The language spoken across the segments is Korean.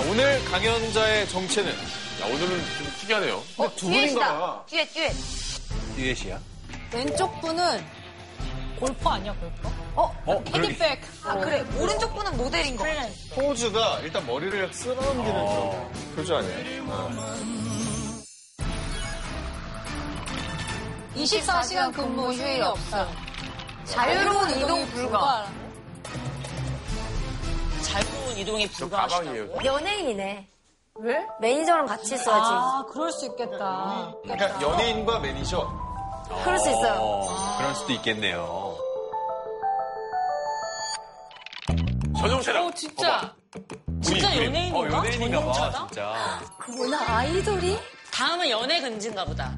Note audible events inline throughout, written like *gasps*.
자, 오늘 강연자의 정체는? 야, 오늘은 좀 특이하네요. 어, 두 분인가 봐. 듀엣, 듀엣. 듀엣이야? 왼쪽 분은 골퍼 아니야, 골퍼? 어, 어, 헤디백. 아, 그래. 오른쪽 분은 모델인 거 같아. 포즈가 일단 머리를 쓸어넘기는 좀 표정 아니야? 어. 24시간 근무 휴일 없어. 자유로운 이동 불가. 이동이 저 불가하시다고. 연예인이네. 왜? 매니저랑 같이 있어야지. 아, 그럴 수 있겠다. 그러니까 연예인과 매니저. 그럴 수 있어요. 어, 그럴 수도 있겠네요. 전용 차량. 어, 진짜. 진짜 우리. 연예인인가? 어, 연예인인가 봐, 전용차다? 진짜. 그구나, 아이돌이? 다음은 연애 금지인가 보다.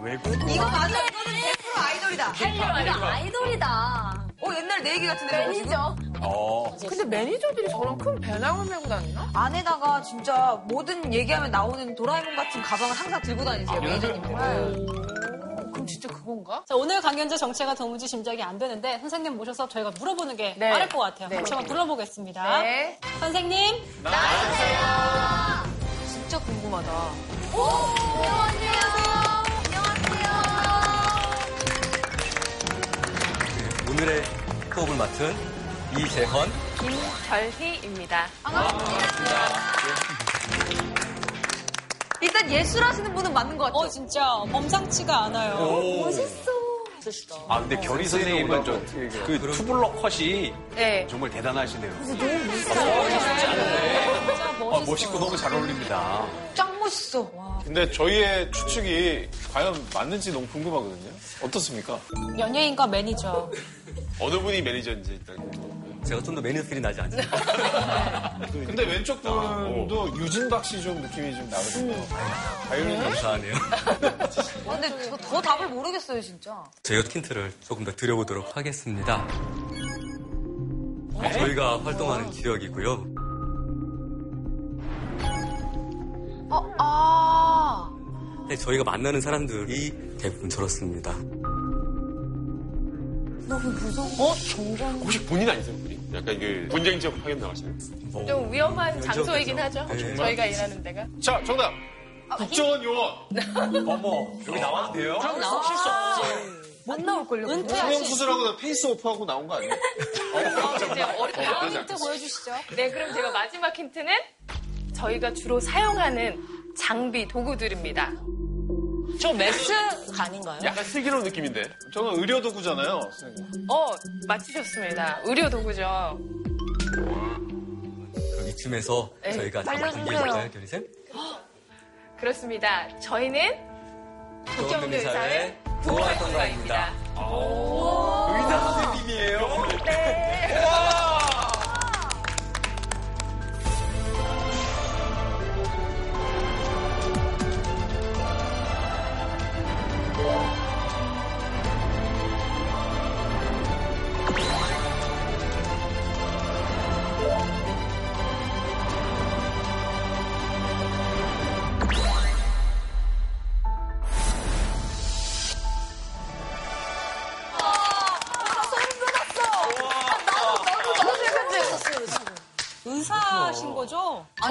외국? 이거 맞아. 이거는 100% 아이돌이다. 이거 아이돌이다. 어, 옛날 내 얘기 같은데. 매니저. 어. 근데 매니저들이 저런 큰 배낭을 메고 다니나? 안에다가 진짜 모든 얘기하면 나오는 도라에몽 같은 가방을 항상 들고 다니세요, 매니저님들. 그럼 진짜 그건가? 자, 오늘 강연자 정체가 도무지 짐작이 안 되는데 선생님 모셔서 저희가 물어보는 게 네. 빠를 것 같아요. 네. 같이 한번 불러보겠습니다. 네. 선생님, 진짜 궁금하다. 오 늘의 수업을 맡은 이재헌. 김별희입니다. 일단 예술하시는 분은 맞는 것 같아요. 어, 진짜 범상치가 않아요. 있 으시다. 아, 근데 결희 선생님은 좀, 그 투블럭 컷이 네. 정말 대단하시네요. 진짜 어, 멋있어. 멋있고 너무 잘 어울립니다. 짱 멋있어. 근데 저희의 추측이 과연 맞는지 너무 궁금하거든요. 어떻습니까? 연예인과 매니저. 어느 분이 매니저인지 일단. 제가 좀 더 매니저 feel이 나지 않습니까? *laughs* 근데 왼쪽 분도 유진박 씨 좀 느낌이 좀 나거든요. 바이올린 감사하네요. 아, 근데 저 더 답을 모르겠어요, 진짜. 저희가 힌트를 조금 더 드려보도록 하겠습니다. 저희가 활동하는 지역이고요. 어, 아. 네, 저희가 만나는 사람들이 대부분 저렇습니다. 어? 정전. 혹시 본인 아니세요? 약간 이게 분쟁 지역 파견 나가시나요? 뭐, 좀 위험한 그죠, 장소이긴 그죠. 하죠. 네. 저희가 일하는 데가. 자, 정답! 국정원 요원! *laughs* 어머, 여기 나와도 돼요? 그럼 나오실 수 없지. 못 나올걸요. 수명 수술하고 face off하고 나온 거 아니에요? *laughs* 다음 힌트 보여주시죠. 네, 그럼 제가 마지막 힌트는 저희가 주로 사용하는 장비, 도구들입니다. 저 메스 아닌가요? 약간 슬기로운 느낌인데. 저는 의료도구잖아요. 선생님. 어, 맞히셨습니다. 의료 도구죠. 그럼 이쯤에서 네, 저희가 공개해볼까요, 해주세요. 결희쌤? 그렇습니다. 저희는 국경대 의사의. 부활동가입니다. 의사 선생님이에요? 네.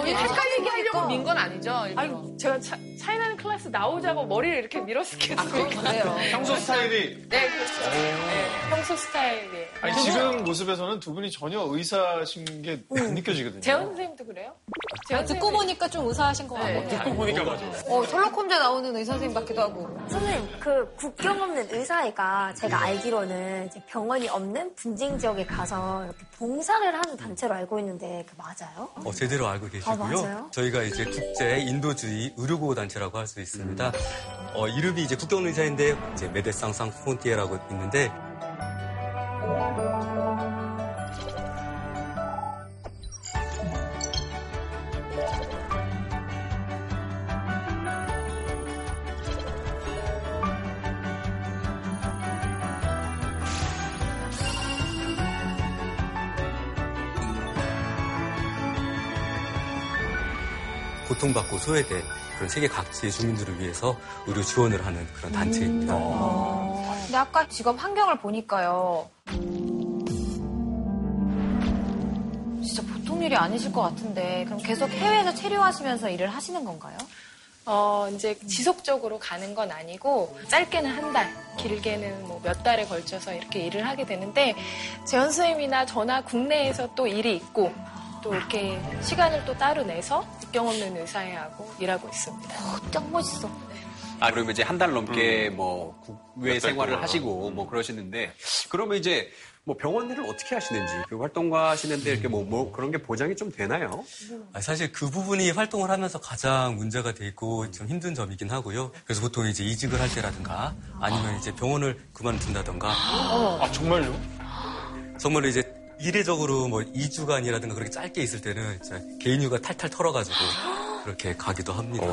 你太搞笑了。 하려고 민건 아니죠? 아니, 제가 차, 차이나는 클래스 나오자고 머리를 이렇게 밀어스케도 그래요. *laughs* 평소 스타일이. 네, 그렇죠. 네, 평소 스타일이에요. 아니, 지금 모습에서는 두 분이 전혀 의사신 게 안 느껴지거든요. 재현 선생님도 그래요? 재현 듣고 보니까 좀 의사하신 것 같아요. 네. 듣고 보니까 맞아. 어, 셜록 홈즈에 나오는 의사 선생님 같기도 하고. 선생님, 그 국경 없는 의사애가 제가 알기로는 이제 병원이 없는 분쟁 지역에 가서 이렇게 봉사를 하는 단체로 알고 있는데 그 맞아요? 어, 제대로 알고 계시고요. 아, 맞아요? 저희가 이제 국제 인도주의 의료보호 단체라고 할 수 있습니다. 어, 이름이 이제 국경의사인데 이제 메데상상 폰티에라고 있는데 고통받고 소외된 그런 세계 각지의 주민들을 위해서 의료 지원을 하는 그런 단체입니다. 근데 아까 직업 환경을 보니까요. 진짜 보통 일이 아니실 것 같은데 그럼 계속 해외에서 체류하시면서 일을 하시는 건가요? 어, 이제 지속적으로 가는 건 아니고, 짧게는 한 달, 길게는 뭐 몇 달에 걸쳐서 이렇게 일을 하게 되는데, 재현 선생님이나 저나 국내에서 또 일이 있고, 또 이렇게 시간을 또 따로 내서 국 경 없는 의사회하고 일하고 있습니다. 짱 멋있어. 아, 그러면 이제 한 달 넘게 음. 뭐 국외 생활을 하시고 뭐 그러시는데 그러면 이제 뭐 병원 일을 어떻게 하시는지 그 활동가 하시는데 이렇게 뭐, 뭐 그런 게 보장이 좀 되나요? 아, 사실 그 부분이 활동을 하면서 가장 문제가 돼 있고 좀 힘든 점이긴 하고요. 그래서 보통 이제 이직을 할 때라든가 아니면 이제 병원을 그만둔다든가 아, 정말요? *gasps* 정말로 이제 이례적으로 뭐 2주간이라든가 그렇게 짧게 있을 때는 진짜 개인휴가 탈탈 털어가지고 *gasps* 그렇게 가기도 합니다.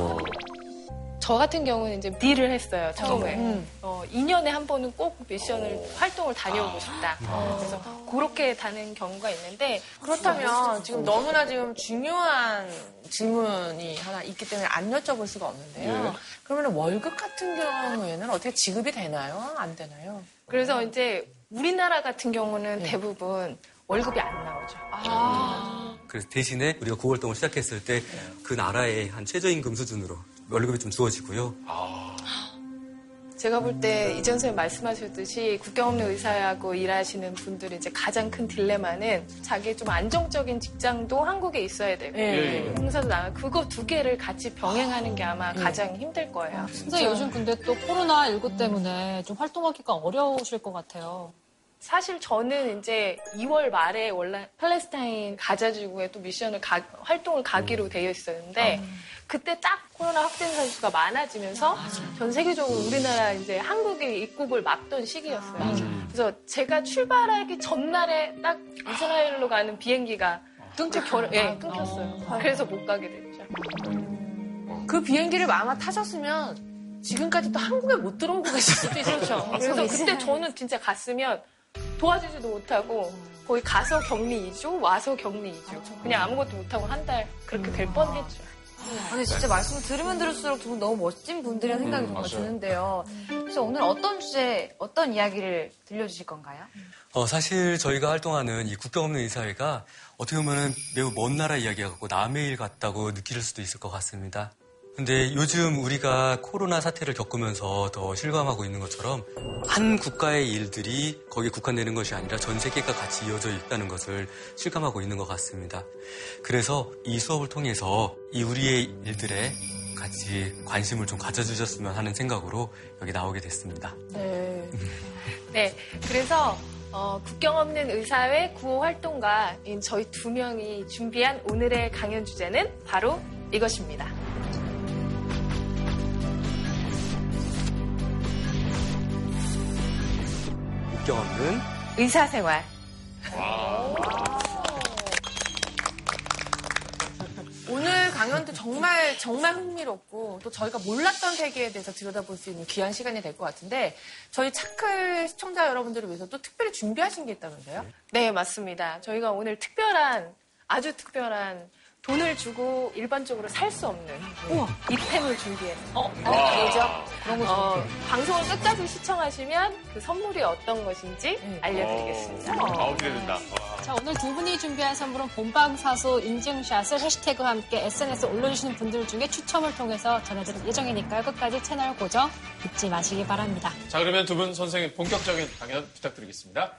저 같은 경우는 이제 딜을 했어요, 처음에. 어, 2년에 한 번은 꼭 미션을, 활동을 다녀오고 싶다. 그래서 그렇게 다는 경우가 있는데, 그렇다면 지금 너무나 지금 중요한 질문이 하나 있기 때문에 안 여쭤볼 수가 없는데요. 그러면 월급 같은 경우에는 어떻게 지급이 되나요? 안 되나요? 그래서 이제 우리나라 같은 경우는 대부분 월급이 안 나오죠. 그래서 대신에 우리가 구월동을 시작했을 때 그 나라의 한 최저임금 수준으로 월급이 좀 주어지고요. 제가 볼 때 이전 선생님 말씀하셨듯이 국경 없는 의사하고 일하시는 분들이 이제 가장 큰 딜레마는 자기의 좀 안정적인 직장도 한국에 있어야 되고 예. 행사도 나가 그거 두 개를 같이 병행하는 게 아마 가장 힘들 거예요. 선생님 요즘 근데 또 코로나 19 때문에 좀 활동하기가 어려우실 것 같아요. 사실 저는 이제 2월 말에 원래 팔레스타인 가자지구에 또 미션을 가- 활동을 가기로 되어 있었는데 그때 딱 코로나 확진자 수가 많아지면서 전 세계적으로 우리나라 이제 한국에 입국을 막던 시기였어요. 그래서 제가 출발하기 전날에 딱 이스라엘로 가는 비행기가 끊겨 예, 끊겼어요. 그래서 못 가게 됐죠. 그 비행기를 아마 타셨으면 지금까지 또 한국에 못 들어오고 계실 수도 있어요. 그렇죠. 그래서 그때 저는 진짜 갔으면 도와주지도 못하고 거의 가서 격리 2주, 와서 격리 2주. 그냥 아무것도 못하고 한 달 그렇게 될 뻔했죠. 근데 진짜 말씀을 들으면 들을수록 두분 너무 멋진 분들이라는 생각이 정말 드는데요. 그래서 오늘 어떤 주제, 어떤 이야기를 들려주실 건가요? 어, 사실 저희가 활동하는 이 국경 없는 의사회가 어떻게 보면 매우 먼 나라 이야기 같고 남의 일 같다고 느낄 수도 있을 것 같습니다. 근데 요즘 우리가 코로나 사태를 겪으면서 더 실감하고 있는 것처럼 한 국가의 일들이 거기에 국한되는 것이 아니라 전 세계가 같이 이어져 있다는 것을 실감하고 있는 것 같습니다. 그래서 이 수업을 통해서 이 우리의 일들에 같이 관심을 좀 가져주셨으면 하는 생각으로 여기 나오게 됐습니다. 네, 그래서 어, 국경 없는 의사회 구호 활동가인 저희 두 명이 준비한 오늘의 강연 주제는 바로 이것입니다. 없는 의사생활. 오늘 강연도 정말 정말 흥미롭고 또 저희가 몰랐던 세계에 대해서 들여다볼 수 있는 귀한 시간이 될 것 같은데 저희 차클 시청자 여러분들을 위해서 또 특별히 준비하신 게 있다면서요? 네, 맞습니다. 저희가 오늘 특별한, 아주 특별한 돈을 주고 일반적으로 살 수 없는 이템을 준비했어요. 어, 뭐죠? 그런 거 어, 방송을 끝까지 시청하시면 그 선물이 어떤 것인지 알려드리겠습니다. 아, 기대된다. 자, 오늘 두 분이 준비한 선물은 본방사수 인증샷을 해시태그와 함께 SNS에 올려주시는 분들 중에 추첨을 통해서 전해드릴 예정이니까요. 끝까지 채널 고정 잊지 마시기 바랍니다. 자, 그러면 두 분 선생님 본격적인 강연 부탁드리겠습니다.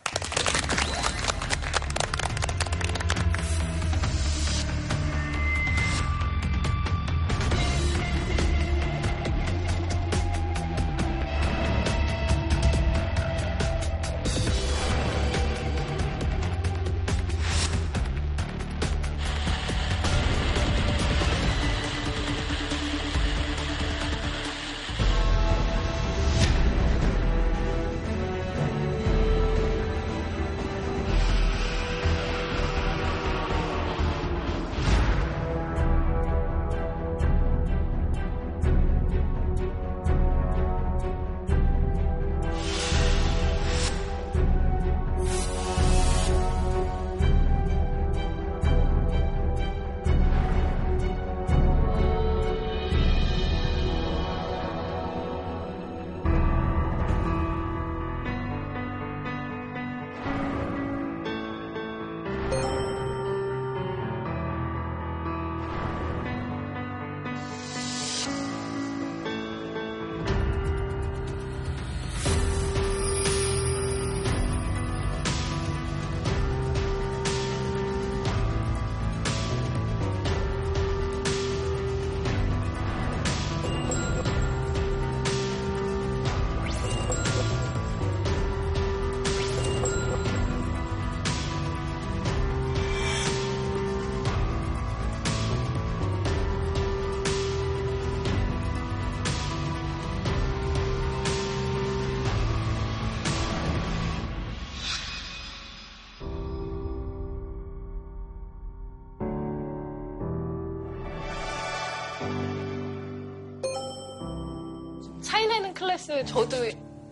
클래스 저도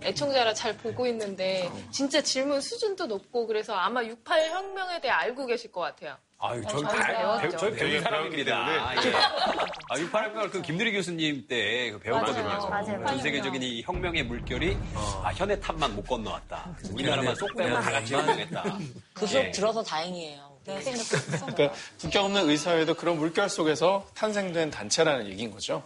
애청자라 잘 보고 있는데 진짜 질문 수준도 높고 그래서 아마 68 혁명에 대해 알고 계실 것 같아요. 아유, 저희 저희가 다 배웠죠. 저희 배운 배운 사람들이다. 배웠기 예. 아, 68학년 그 김두리 교수님 때그 배웠거든요. 맞아요, 맞아요. 전 세계적인 이 혁명의 물결이 아, 현의 탑만 못 건너왔다. 우리나라만 쏙 빼고 다 같이 혁명했다. 그 수업 예. 들어서 다행이에요. 네. 그러니까 국경 없는 의사회도 그런 물결 속에서 탄생된 단체라는 얘기인 거죠.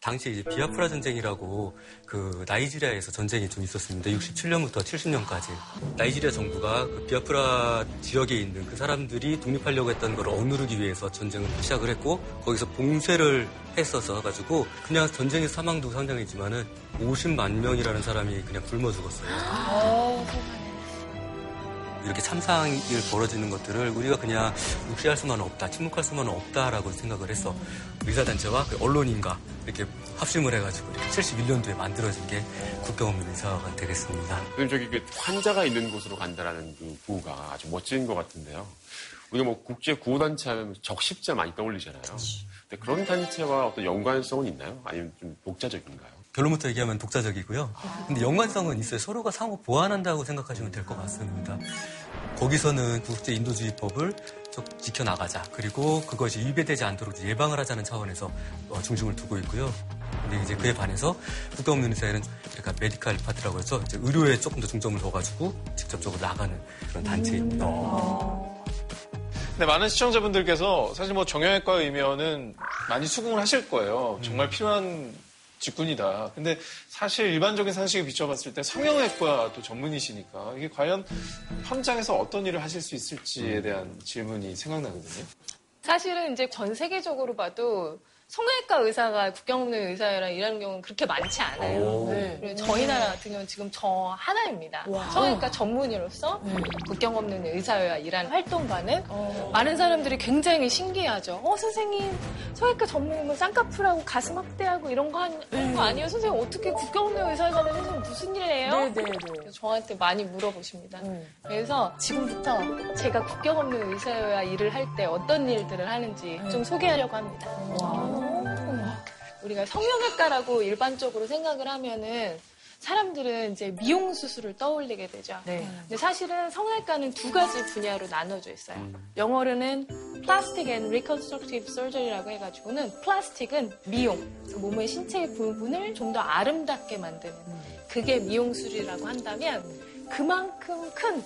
당시 이제 비아프라 전쟁이라고 그 나이지리아에서 전쟁이 좀 있었습니다. 67년부터 70년까지. 나이지리아 정부가 그 비아프라 지역에 있는 그 사람들이 독립하려고 했던 걸 억누르기 위해서 전쟁을 시작을 했고 거기서 봉쇄를 했어서 가지고 그냥 전쟁의 사망도 상당했지만은 50만 명이라는 사람이 그냥 굶어 죽었어요. 이렇게 참상이 벌어지는 것들을 우리가 그냥 무시할 수만은 없다, 침묵할 수만은 없다라고 생각을 해서 의사단체와 그 언론인과 이렇게 합심을 해가지고 이렇게 71년도에 만들어진 게 국경 없는 의사가 되겠습니다. 선생님 저기 그 환자가 있는 곳으로 간다라는 그 구호가 아주 멋진 것 같은데요. 우리가 뭐 국제 구호 단체 하면 적십자 많이 떠올리잖아요. 근데 그런 단체와 어떤 연관성은 있나요? 아니면 좀 독자적인가요? 결론부터 얘기하면 독자적이고요. 근데 연관성은 있어요. 서로가 상호 보완한다고 생각하시면 될 것 같습니다. 거기서는 국제 인도주의법을 쭉 지켜나가자. 그리고 그것이 위배되지 않도록 예방을 하자는 차원에서 어, 중심을 두고 있고요. 근데 이제 그에 반해서 국경 없는 의사회는 약간 medical part라고 해서 이제 의료에 조금 더 중점을 둬가지고 직접적으로 나가는 그런 단체입니다. 근데 많은 시청자분들께서 사실 뭐 정형외과 의사면은 많이 수긍을 하실 거예요. 정말 필요한 직군이다. 근데 사실 일반적인 상식에 비춰봤을 때 성형외과도 전문이시니까 이게 과연 현장에서 어떤 일을 하실 수 있을지에 대한 질문이 생각나거든요. 사실은 이제 전 세계적으로 봐도 성형외과 의사가 국경 없는 의사랑 일하는 경우는 그렇게 많지 않아요. 네. 그리고 저희 나라 같은 경우는 지금 저 하나입니다. 성형외과 전문의로서 국경 없는 의사와 일하는 활동가는 많은 사람들이 굉장히 신기하죠. 어, 선생님, 성형외과 전문의면 쌍꺼풀하고 가슴 확대하고 이런 거 하는 거 아니에요? 선생님, 어떻게 국경 없는 의사가 되는 선생님 무슨 일 해요? 네네네. 그래서 저한테 많이 물어보십니다. 그래서 지금부터 제가 국경 없는 의사와 일을 할 때 어떤 일들을 하는지 좀 소개하려고 합니다. 우리가 성형외과라고 일반적으로 생각을 하면은 사람들은 이제 미용 수술을 떠올리게 되죠. 네. 근데 사실은 성형외과는 두 가지 분야로 나눠져 있어요. 영어로는 Plastic and Reconstructive Surgery라고 해가지고는 플라스틱은 미용, 그 몸의 신체의 부분을 좀 더 아름답게 만드는 그게 미용술이라고 한다면 그만큼 큰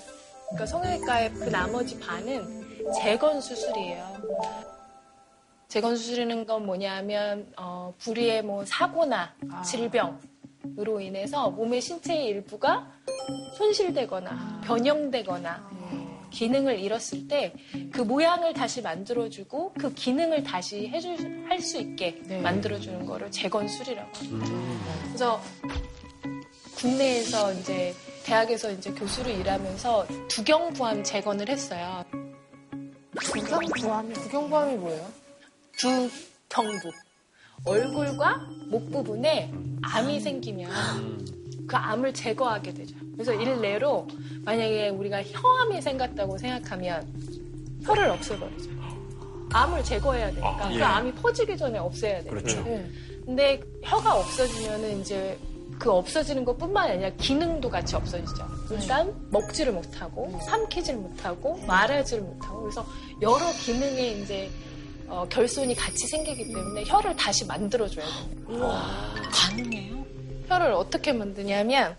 그러니까 성형외과의 그 나머지 반은 재건 수술이에요. 재건 수술이라는 건 뭐냐면 어, 불의의 뭐 사고나 질병으로 인해서 몸의 신체의 일부가 손실되거나 변형되거나 기능을 잃었을 때 그 모양을 다시 만들어주고 그 기능을 다시 해줄 할 수 있게 만들어주는 거를 재건술이라고 합니다. 그래서 국내에서 이제 대학에서 이제 교수로 일하면서 두경부암 재건을 했어요. 두경부암이 두경부암이 뭐예요? 두 경부. 얼굴과 목 부분에 암이 생기면 그 암을 제거하게 되죠. 그래서 일례로 만약에 우리가 혀암이 생겼다고 생각하면 혀를 없애버리죠. 암을 제거해야 되니까 그 암이 퍼지기 전에 없애야 돼요. 그렇죠. 근데 혀가 없어지면은 이제 그 없어지는 것뿐만 아니라 기능도 같이 없어지죠. 일단 먹지를 못하고 삼키지를 못하고 말하지를 못하고 그래서 여러 기능에 이제 어, 결손이 같이 생기기 때문에 혀를 다시 만들어줘야 돼요. 가능해요? 혀를 어떻게 만드냐면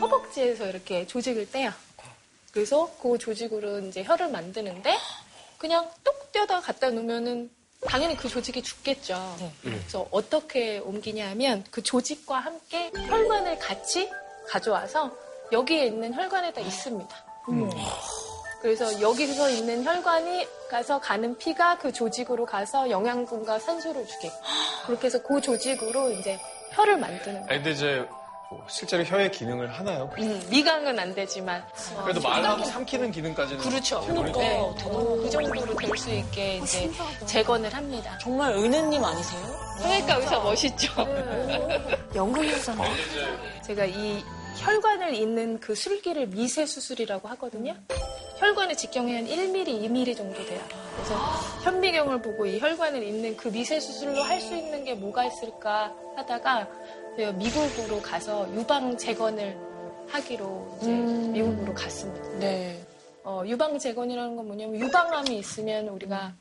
허벅지에서 이렇게 조직을 떼요. 그래서 그 조직으로 이제 혀를 만드는데 그냥 똑 떼어다 갖다 놓으면은 당연히 그 조직이 죽겠죠. 그래서 어떻게 옮기냐면 그 조직과 함께 혈관을 같이 가져와서 여기에 있는 혈관에다 있습니다. 그래서 여기서 있는 혈관이 가서 가는 피가 그 조직으로 가서 영양분과 산소를 주게. 그렇게 해서 그 조직으로 이제 혀를 만드는 거예요. 근데 이제 뭐 실제로 혀의 기능을 하나요? 음, 미강은 안 되지만. 그래도 말하고 삼키는 기능까지는 그렇죠. 돼버리죠. 네, 그 정도로 될 수 있게 이제 재건을 합니다. 정말 은혜님 아니세요? 성형외과 의사 멋있죠? *laughs* 연극 유사인데. 제가 이 혈관을 잇는 그 술기를 미세 수술이라고 하거든요. 혈관의 직경이 한 1mm, 2mm 정도 돼요. 그래서 현미경을 보고 이 혈관을 잇는 그 미세 수술로 할 수 있는 게 뭐가 있을까 하다가 미국으로 가서 유방 재건을 하기로 이제 미국으로 갔습니다. 네. 어, 유방 재건이라는 건 뭐냐면 유방암이 있으면 우리가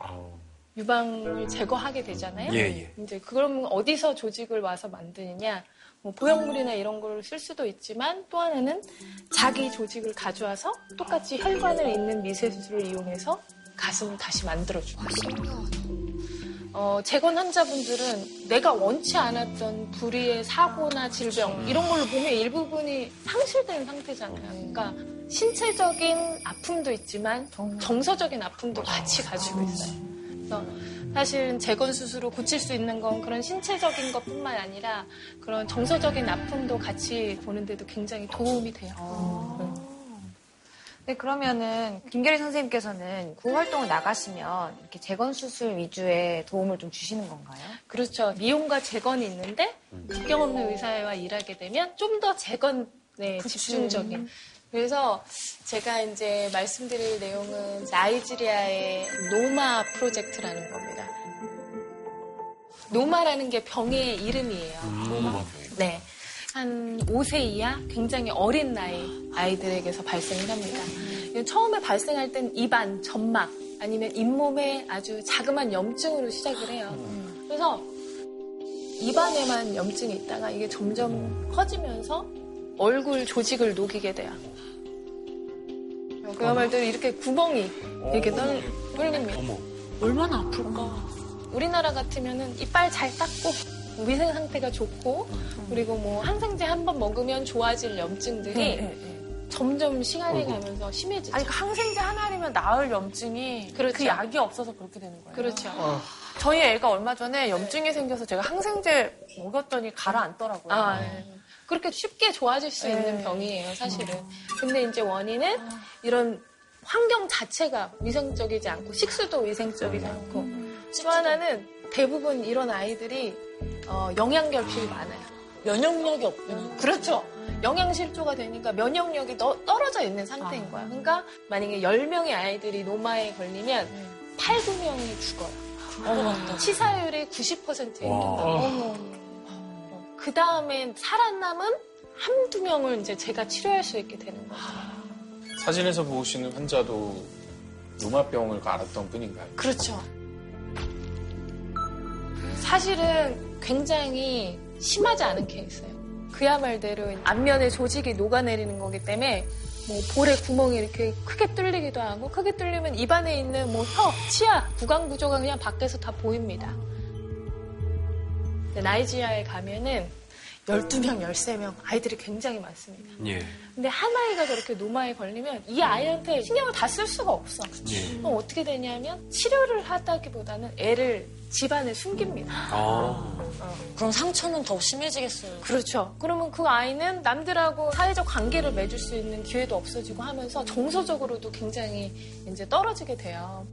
유방을 제거하게 되잖아요. 예, 예. 이제 그럼 어디서 조직을 와서 만드느냐? 뭐 보형물이나 이런 걸 쓸 수도 있지만 또 하나는 자기 조직을 가져와서 똑같이 혈관을 잇는 미세 수술을 이용해서 가슴을 다시 만들어줘요. 어, 재건 환자분들은 내가 원치 않았던 불의의 사고나 질병 이런 걸로 몸의 일부분이 상실되는 상태잖아요. 그러니까 신체적인 아픔도 있지만 정서적인 아픔도 같이 가지고 있어요. 그래서 사실은 재건 수술로 고칠 수 있는 건 그런 신체적인 것 뿐만 아니라 그런 정서적인 아픔도 같이 보는데도 굉장히 도움이 돼요. 네, 그러면은 김계리 선생님께서는 구 활동을 나가시면 이렇게 재건 수술 위주의 도움을 좀 주시는 건가요? 그렇죠. 미용과 재건이 있는데 국경 없는 의사와 일하게 되면 좀 더 재건에 집중적인. 그래서 제가 이제 말씀드릴 내용은 나이지리아의 노마 프로젝트라는 겁니다. 노마라는 게 병의 이름이에요. 네. 한 5세 이하 굉장히 어린 나이 아이들에게서 발생을 합니다. 처음에 발생할 땐 입안, 점막 아니면 잇몸에 아주 자그만 염증으로 시작을 해요. 그래서 입안에만 염증이 있다가 이게 점점 커지면서 얼굴 조직을 녹이게 돼요. 그야말로 이렇게 구멍이 이렇게 뚫- 뚫립니다. 얼마나 아플까? 우리나라 같으면은 이빨 잘 닦고 위생 상태가 좋고 그리고 뭐 항생제 한 번 먹으면 좋아질 염증들이 점점 시간이 가면서 심해지죠. 아니, 그 항생제 하나리면 나을 염증이 그렇죠. 그 약이 없어서 그렇게 되는 거예요. 그렇죠. 저희 애가 얼마 전에 염증이 생겨서 제가 항생제 먹였더니 가라앉더라고요. 아, 네. 그렇게 쉽게 좋아질 수 네. 있는 병이에요, 사실은. 근데 이제 원인은 이런 환경 자체가 위생적이지 않고 식수도 위생적이지 않고 또 하나는 대부분 이런 아이들이 어, 영양결핍이 많아요. 면역력이 없구나. 그렇죠. 영양실조가 되니까 면역력이 너- 떨어져 있는 상태인 거야. 그러니까 만약에 10명의 아이들이 노마에 걸리면 8, 9명이 죽어요. 치사율이 90%에 이른다. 그 다음에 살아남은 한두 명을 이제 제가 치료할 수 있게 되는 거죠. 사진에서 보시는 환자도 노마병을 앓았던 분인가요? 그렇죠. 사실은 굉장히 심하지 않은 케이스예요. 그야말대로 안면에 조직이 녹아내리는 거기 때문에 뭐 볼에 구멍이 이렇게 크게 뚫리기도 하고 크게 뚫리면 입안에 있는 뭐 혀, 치아, 구강 구조가 그냥 밖에서 다 보입니다. 근데 나이지리아에 가면은 12명, 13명 아이들이 굉장히 많습니다. 예. 근데 한 아이가 저렇게 노마에 걸리면 이 아이한테 신경을 다 쓸 수가 없어. 예. 그럼 어떻게 되냐면 치료를 하다기보다는 애를 집안에 숨깁니다. 아. 그럼 상처는 더 심해지겠어요. 그렇죠. 그러면 그 아이는 남들하고 사회적 관계를 맺을 수 있는 기회도 없어지고 하면서 정서적으로도 굉장히 이제 떨어지게 돼요.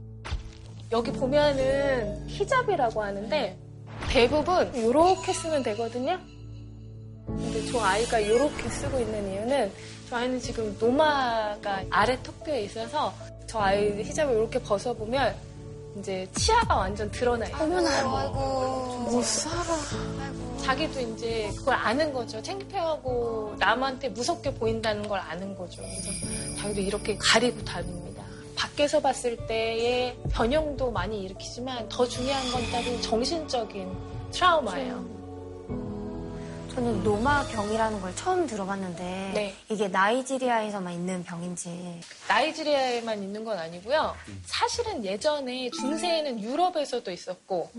여기 보면은 히잡이라고 하는데 대부분 이렇게 쓰면 되거든요. 근데 저 아이가 이렇게 쓰고 있는 이유는 저 아이는 지금 노마가 아래 턱뼈에 있어서 저 아이 히잡을 이렇게 벗어보면 이제 치아가 완전 드러나요. 아이고. 못 살아. 자기도 이제 그걸 아는 거죠. 창피하고 남한테 무섭게 보인다는 걸 아는 거죠. 그래서 자기도 이렇게 가리고 다닙니다. 밖에서 봤을 때의 변형도 많이 일으키지만 더 중요한 건 따로 정신적인 트라우마예요. 저는 노마병이라는 걸 처음 들어봤는데 네. 이게 나이지리아에서만 있는 병인지 나이지리아에만 있는 건 아니고요. 사실은 예전에 중세에는 유럽에서도 있었고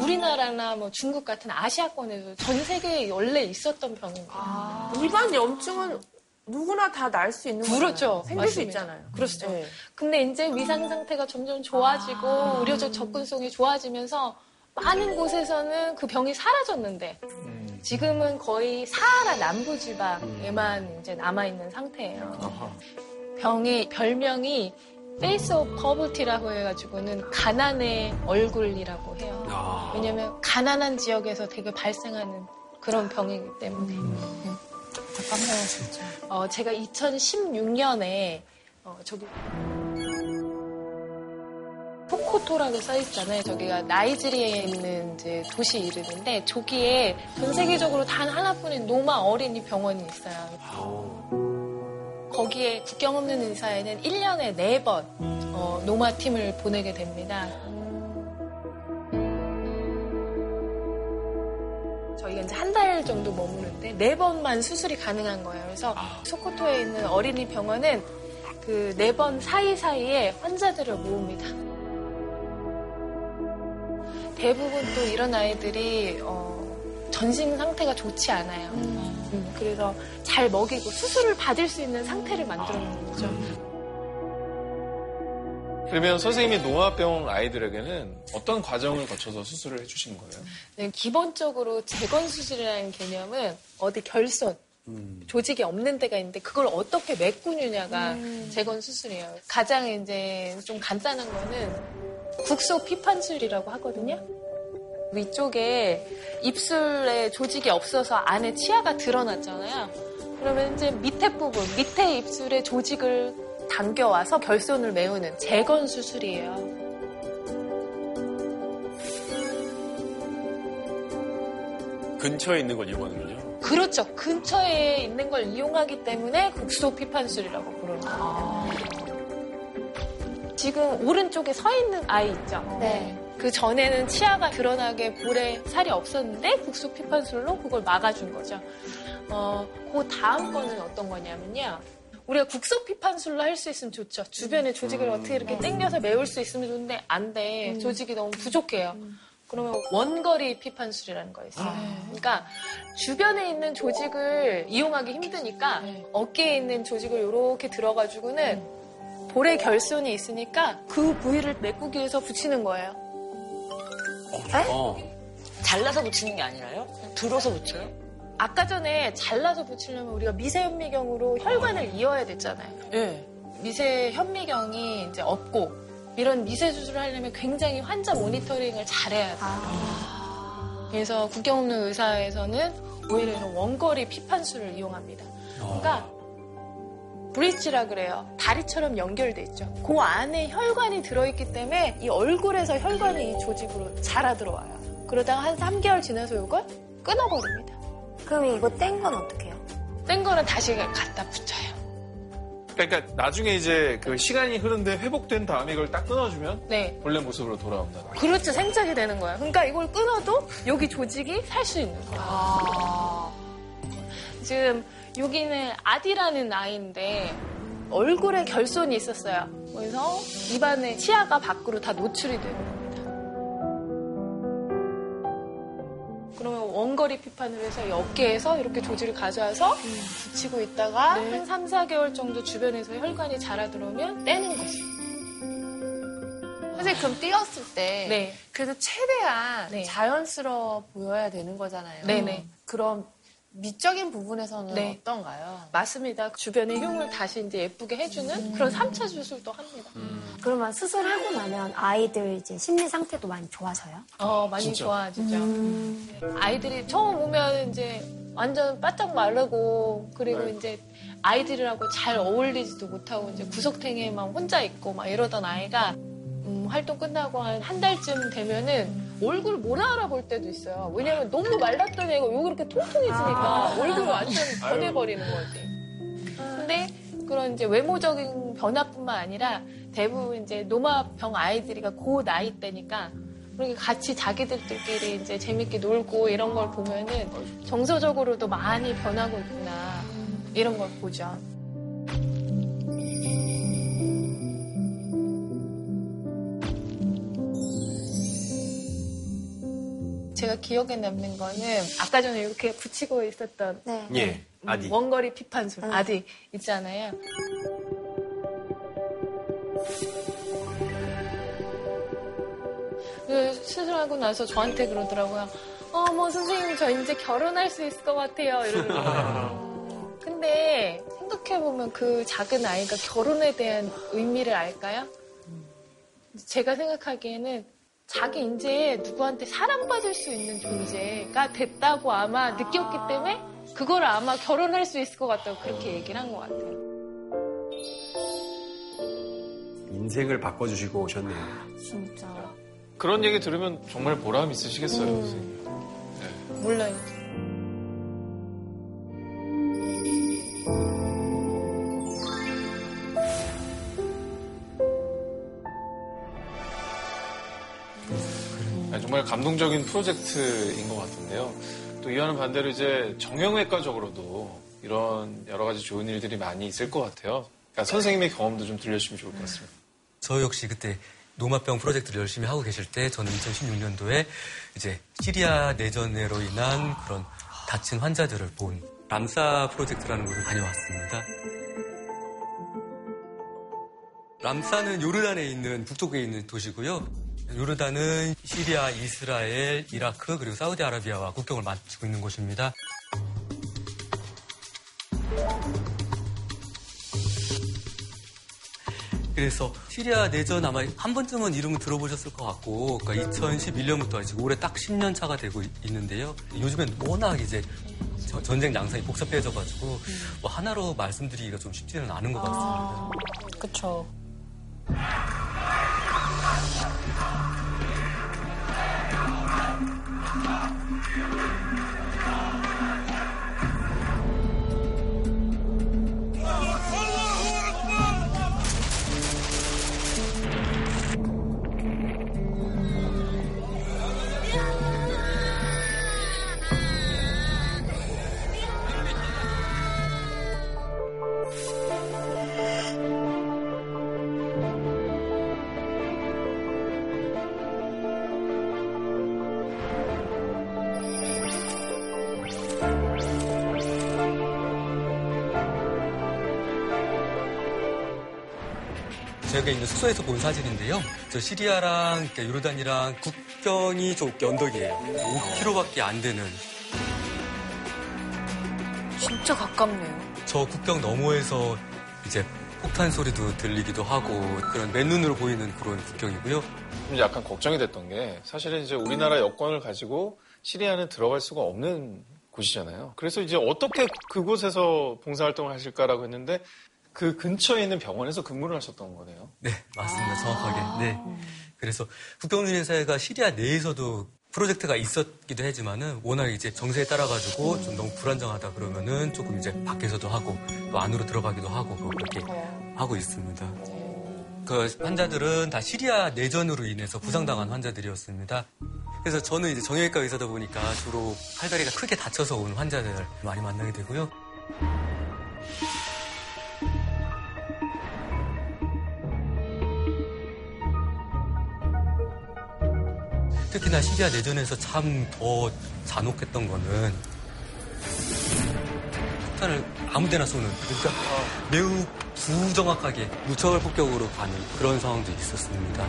우리나라나 뭐 중국 같은 아시아권에도 전 세계에 원래 있었던 병입니다. 일반 염증은 누구나 다 날 수 있는 거잖아요. 그렇죠. 생길 수 맞습니다. 있잖아요. 그렇죠. 네. 근데 이제 위생 상태가 점점 좋아지고 의료적 접근성이 좋아지면서 많은 곳에서는 그 병이 사라졌는데 지금은 거의 사하라 남부 지방에만 이제 남아 있는 상태예요. 병의 별명이 face of poverty라고 해가지고는 가난의 얼굴이라고 해요. 아. 왜냐면 가난한 지역에서 되게 발생하는 그런 병이기 때문에. 잠깐만요, 진짜. 어, 제가 2016년에 어, 저기 포코토라고 써있잖아요. 저기가 나이지리아에 있는 이제 도시 이름인데 저기에 전 세계적으로 단 하나뿐인 노마 어린이 병원이 있어요. 거기에 국경 없는 의사에는 1년에 4번 어, 노마 팀을 보내게 됩니다. 저희가 이제 한 달 정도 머무는데 네 번만 수술이 가능한 거예요. 그래서 소코토에 있는 어린이 병원은 그 네 번 사이사이에 환자들을 모읍니다. 대부분 또 이런 아이들이 어, 전신 상태가 좋지 않아요. 음, 그래서 잘 먹이고 수술을 받을 수 있는 상태를 만들어 놓는 거죠. 그러면 선생님이 노화병 아이들에게는 어떤 과정을 거쳐서 수술을 해주신 거예요? 네, 기본적으로 재건 수술이라는 개념은 어디 결손, 조직이 없는 데가 있는데 그걸 어떻게 메꾸느냐가 재건 수술이에요. 가장 이제 좀 간단한 거는 국소 피판술이라고 하거든요. 위쪽에 입술에 조직이 없어서 안에 치아가 드러났잖아요. 그러면 이제 밑에 부분, 밑에 입술에 조직을 당겨와서 결손을 메우는 재건 수술이에요. 근처에 있는 걸 이용하는군요. 그렇죠. 근처에 있는 걸 이용하기 때문에 국소 피판술이라고 부르는 거예요. 지금 오른쪽에 서 있는 아이 있죠? 네. 그 전에는 치아가 드러나게 볼에 살이 없었는데 국소 피판술로 그걸 막아준 거죠. 어, 그 다음 거는 어떤 거냐면요. 우리가 국소 피판술로 할 수 있으면 좋죠. 주변에 조직을 어떻게 이렇게 당겨서 메울 수 있으면 좋은데 안 돼. 조직이 너무 부족해요. 그러면 원거리 피판술이라는 거 있어요. 그러니까 주변에 있는 조직을 이용하기 힘드니까 어깨에 있는 조직을 이렇게 들어가지고는 볼에 결손이 있으니까 그 부위를 메꾸기 위해서 붙이는 거예요. 어. 잘라서 붙이는 게 아니라요? 들어서 붙여요? 아까 전에 잘라서 붙이려면 우리가 미세현미경으로 혈관을 이어야 됐잖아요. 예. 미세 현미경이 이제 없고 이런 미세 수술을 하려면 굉장히 환자 모니터링을 잘해야 돼요. 그래서 국경 없는 의사에서는 오히려 이런 원거리 피판술을 이용합니다. 그러니까 브릿지라 그래요. 다리처럼 연결돼 있죠. 그 안에 혈관이 들어있기 때문에 이 얼굴에서 혈관이 이 조직으로 자라 들어와요. 그러다가 한 3개월 지나서 이걸 끊어버립니다. 그럼 이거 뗀 건 어떻게 해요? 뗀 거는 다시 갖다 붙여요. 그러니까 나중에 이제 그 시간이 흐른데 회복된 다음에 이걸 딱 끊어주면 네. 본래 모습으로 돌아온다. 그렇죠. 생착이 되는 거예요. 그러니까 이걸 끊어도 여기 조직이 살 수 있는 거예요. 지금 여기는 아디라는 아이인데 얼굴에 결손이 있었어요. 그래서 입안에 치아가 밖으로 다 노출이 되는 겁니다. 그러면 원거리 피판을 해서 이 어깨에서 이렇게 조직을 가져와서 붙이고 있다가 한 3, 4개월 정도 주변에서 혈관이 자라 들어오면 떼는 거죠. 선생님 그럼 띄었을 때 네. 그래도 최대한 네. 자연스러워 보여야 되는 거잖아요. 네네. 그럼 미적인 부분에서는 네. 어떤가요? 맞습니다. 주변의 흉을 다시 이제 예쁘게 해주는 그런 3차 수술도 합니다. 그러면 수술하고 나면 아이들 이제 심리 상태도 많이 좋아져요? 어, 많이 진짜. 좋아지죠. 아이들이 처음 오면 이제 완전 바짝 마르고 그리고 네. 이제 아이들이라고 잘 어울리지도 못하고 이제 구석탱이에만 혼자 있고 막 이러던 아이가 음, 활동 끝나고 한 한 달쯤 되면은 얼굴 못 알아볼 때도 있어요. 왜냐면 너무 말랐던 애가 여기 이렇게 통통해지니까 얼굴이 완전 변해버리는 거지. 근데 그런 이제 외모적인 변화뿐만 아니라 대부분 이제 노마병 아이들이가 그 나이 때니까 그렇게 같이 자기들끼리 이제 재밌게 놀고 이런 걸 보면은 정서적으로도 많이 변하고 있구나 이런 걸 보죠. 제가 기억에 남는 거는 아까 전에 이렇게 붙이고 있었던 네. 예. 아디. 음, 원거리 피판술 응. 아디 있잖아요. 그 수술하고 나서 저한테 그러더라고요. 어머 선생님 저 이제 결혼할 수 있을 것 같아요 이러는 거예요. *laughs* 근데 생각해보면 그 작은 아이가 결혼에 대한 의미를 알까요? 제가 생각하기에는 자기 이제 누구한테 사랑받을 수 있는 존재가 됐다고 아마 느꼈기 때문에 그걸 아마 결혼할 수 있을 것 같다고 그렇게 얘기를 한 것 같아요. 인생을 바꿔주시고 오셨네요. 진짜. 그런 얘기 들으면 정말 보람 있으시겠어요. 음. 선생님. 몰라요. 정말 감동적인 프로젝트인 것 같은데요. 또 이와는 반대로 이제 정형외과적으로도 이런 여러 가지 좋은 일들이 많이 있을 것 같아요. 그러니까 선생님의 경험도 좀 들려주시면 좋을 것 같습니다. 저 역시 그때 노마병 프로젝트를 열심히 하고 계실 때 저는 2016년도에 이제 시리아 내전으로 인한 그런 다친 환자들을 본 람사 프로젝트라는 곳을 다녀왔습니다. 람사는 요르단에 있는 북쪽에 있는 도시고요. 요르단은 시리아, 이스라엘, 이라크 그리고 사우디아라비아와 국경을 맞추고 있는 곳입니다. 그래서 시리아 내전 아마 한 번쯤은 이름을 들어보셨을 것 같고, 그러니까 2011년부터 지금 올해 딱 10년 차가 되고 있- 있는데요. 요즘엔 워낙 이제 저- 전쟁 양상이 복잡해져가지고 뭐 하나로 말씀드리기가 좀 쉽지는 않은 것 같습니다. 그쵸. 제 숙소에서 본 사진인데요. 저 시리아랑 그러니까 요르단이랑 국경이 좀 언덕이에요. 5km밖에 안 되는 진짜 가깝네요. 저 국경 너머에서 이제 폭탄 소리도 들리기도 하고 그런 맨눈으로 보이는 그런 국경이고요. 좀 약간 걱정이 됐던 게 사실은 이제 우리나라 여권을 가지고 시리아는 들어갈 수가 없는 곳이잖아요. 그래서 이제 어떻게 그곳에서 봉사활동을 하실까라고 했는데 그 근처에 있는 병원에서 근무를 하셨던 거네요. 네, 맞습니다. 정확하게. 네. 그래서 국경유인사회가 시리아 내에서도 프로젝트가 있었기도 하지만은 워낙 이제 정세에 따라가지고 좀 너무 불안정하다 그러면은 조금 이제 밖에서도 하고 또 안으로 들어가기도 하고 뭐 그렇게 하고 있습니다. 그 환자들은 다 시리아 내전으로 인해서 부상당한 환자들이었습니다. 그래서 저는 이제 정형외과 의사다 보니까 주로 팔다리가 크게 다쳐서 온 환자들 많이 만나게 되고요. 특히나 시리아 내전에서 참 더 잔혹했던 거는 폭탄을 아무 데나 쏘는 그러니까 매우 부정확하게 무차별 폭격으로 가는 그런 상황도 있었습니다.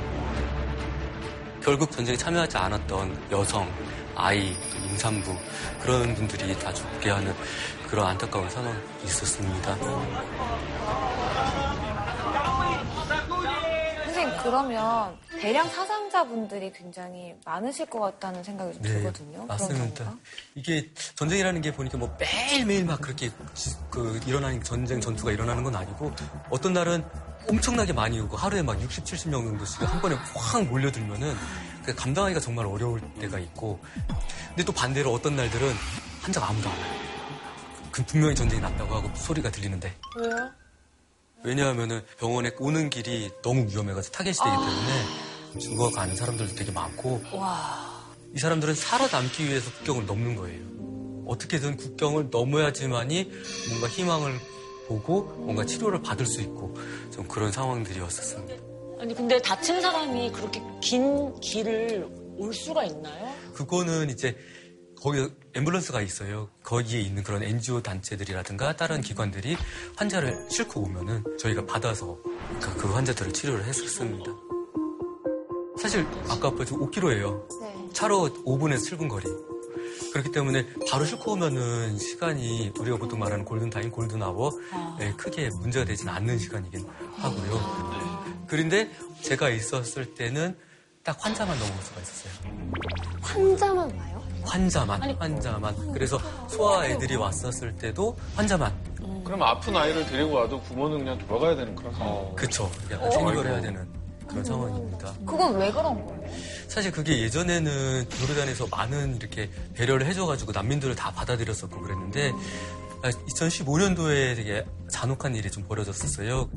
결국 전쟁에 참여하지 않았던 여성, 아이, 또 임산부 그런 분들이 다 죽게 하는 그런 안타까운 상황이 있었습니다. 선생님 그러면 대량 사상자분들이 굉장히 많으실 것 같다는 생각이 좀 들거든요. 네, 맞습니다. 건가요? 이게 전쟁이라는 게 보니까 뭐 매일매일 막 그렇게 지- 그 일어나는 전쟁 전투가 일어나는 건 아니고 어떤 날은 엄청나게 많이 오고 하루에 막 60, 70명 정도씩 한 번에 확 몰려들면은 그 감당하기가 정말 어려울 때가 있고 근데 또 반대로 어떤 날들은 환자가 아무도 안 와요. 그 분명히 전쟁이 났다고 하고 소리가 들리는데 왜요? 왜냐하면은 병원에 오는 길이 너무 위험해가지고 타겟이 되기 때문에 죽어가는 사람들도 되게 많고 이 사람들은 살아남기 위해서 국경을 넘는 거예요. 어떻게든 국경을 넘어야지만이 뭔가 희망을 보고 뭔가 치료를 받을 수 있고 좀 그런 상황들이었었습니다. 아니 근데 다친 사람이 그렇게 긴 길을 올 수가 있나요? 그거는 이제 거기 앰뷸런스가 있어요. 거기에 있는 그런 NGO 단체들이라든가 다른 기관들이 환자를 싣고 오면은 저희가 받아서 그, 그 환자들을 치료를 했었습니다. 사실 아까 아까 5km예요. 차로 5분에서 7분 거리. 그렇기 때문에 바로 싣고 오면은 시간이 우리가 보통 말하는 골든타임, 골든아워 에 크게 문제가 되지는 않는 시간이긴 하고요. 그런데 제가 있었을 때는 딱 환자만 넘어올 수가 있었어요. 환자만 와요? 환자만, 환자만. 그래서 소아 애들이 왔었을 때도 환자만. 그럼 아픈 아이를 데리고 와도 부모는 그냥 돌아가야 되는 그런 상황. 그쵸. 약간 생각을 해야 되는 그런 상황입니다. 그건 왜 그런 거예요? 사실 그게 예전에는 요르단에서 많은 이렇게 배려를 해줘가지고 난민들을 다 받아들였었고 그랬는데 2015년도에 되게 잔혹한 일이 좀 벌어졌었어요.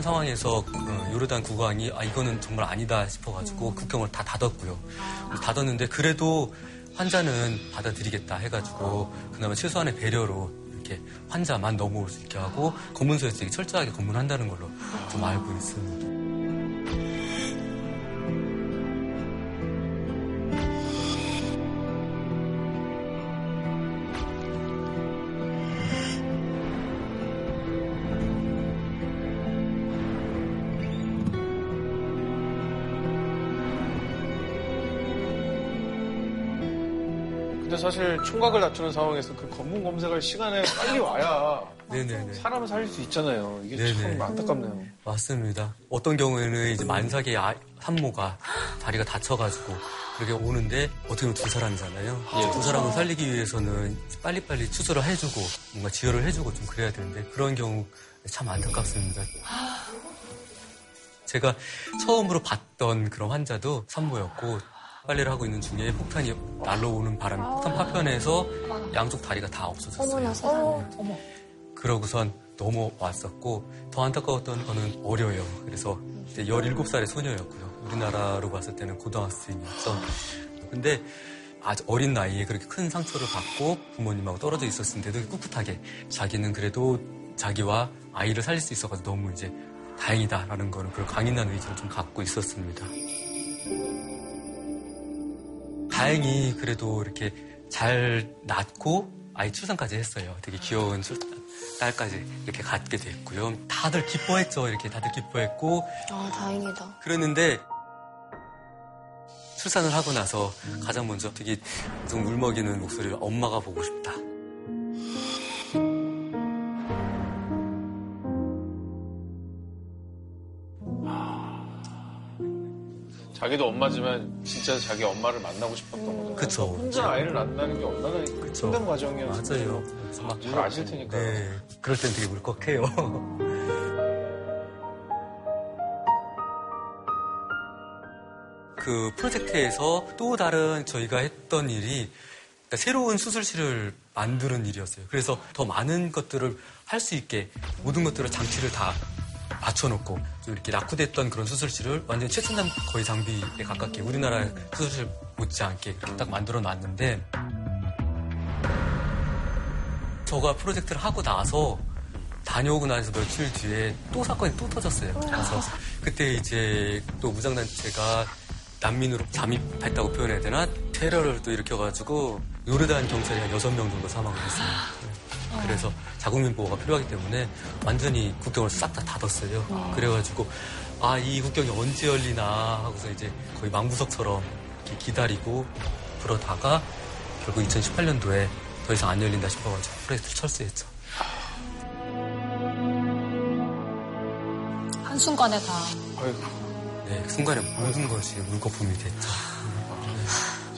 처참한 상황에서 어, 요르단 국왕이 아 이거는 정말 아니다 싶어가지고 국경을 다 닫았고요. 닫았는데 그래도 환자는 받아들이겠다 해가지고 그나마 최소한의 배려로 이렇게 환자만 넘어올 수 있게 하고 검문소에서 되게 철저하게 검문한다는 걸로 좀 알고 있습니다. 사실 총각을 다투는 상황에서 그 검문 검색할 시간에 빨리 와야 네네네. 사람을 살릴 수 있잖아요. 이게 참 네네. 안타깝네요. 맞습니다. 어떤 경우에는 이제 만삭의 아- 산모가 다리가 다쳐가지고 그렇게 오는데 어떻게 보면 두 사람이잖아요. 예. 두 사람을 살리기 위해서는 빨리빨리 추스를 해주고 뭔가 지혈을 해주고 좀 그래야 되는데 그런 경우 참 안타깝습니다. 제가 처음으로 봤던 그런 환자도 산모였고 빨래를 하고 있는 중에 폭탄이 날라오는 바람에 폭탄 파편에서 양쪽 다리가 다 없어졌어요. 어머나 세상에. 그러고선 넘어왔었고 더 안타까웠던 거는 어려요. 그래서 이제 17살의 소녀였고요. 우리나라로 봤을 때는 고등학생이었죠. 근데 아주 어린 나이에 그렇게 큰 상처를 받고 부모님하고 떨어져 있었는데도 꿋꿋하게 자기는 그래도 자기와 아이를 살릴 수 있어가지고 너무 이제 다행이다라는 거는 그런 강인한 의지를 좀 갖고 있었습니다. 다행히 그래도 이렇게 잘 낳고 아이 출산까지 했어요. 되게 귀여운 출- 딸까지 이렇게 갖게 됐고요. 다들 기뻐했죠. 이렇게 다들 기뻐했고 아, 다행이다. 그랬는데 출산을 하고 나서 가장 먼저 되게 좀 울먹이는 목소리를 엄마가 보고 싶다. 자기도 엄마지만 진짜 자기 엄마를 만나고 싶었던 거죠. 그쵸. 혼자 아이를 낳는다는 게 얼마나 힘든 과정이었어요. 맞아요. 잘 아실 테니까. 요 네, 그럴 땐 되게 울컥해요. *laughs* 그 프로젝트에서 또 다른 저희가 했던 일이 그러니까 새로운 수술실을 만드는 일이었어요. 그래서 더 많은 것들을 할 수 있게 모든 것들을 장치를 다 맞춰놓고 좀 이렇게 낙후됐던 그런 수술실을 완전 최첨단 거의 장비에 가깝게 우리나라 수술실 못지않게 딱 만들어 놨는데 저가 프로젝트를 하고 나서 다녀오고 나서 며칠 뒤에 또 사건이 또 터졌어요. 그래서 그때 이제 또 무장단체가 난민으로 잠입했다고 표현해야 되나? 테러를 또 일으켜가지고 요르단 경찰이 한 6명 정도 사망을 했어요. 네. 그래서 자국민 보호가 필요하기 때문에 완전히 국경을 싹 다 닫았어요. 그래가지고 아, 이 국경이 언제 열리나 하고서 이제 거의 망부석처럼 이렇게 기다리고 그러다가 결국 2018년도에 더 이상 안 열린다 싶어가지고 프로젝트를 철수했죠. 한순간에 다. 네, 그 순간에 모든 것이 물거품이 됐죠.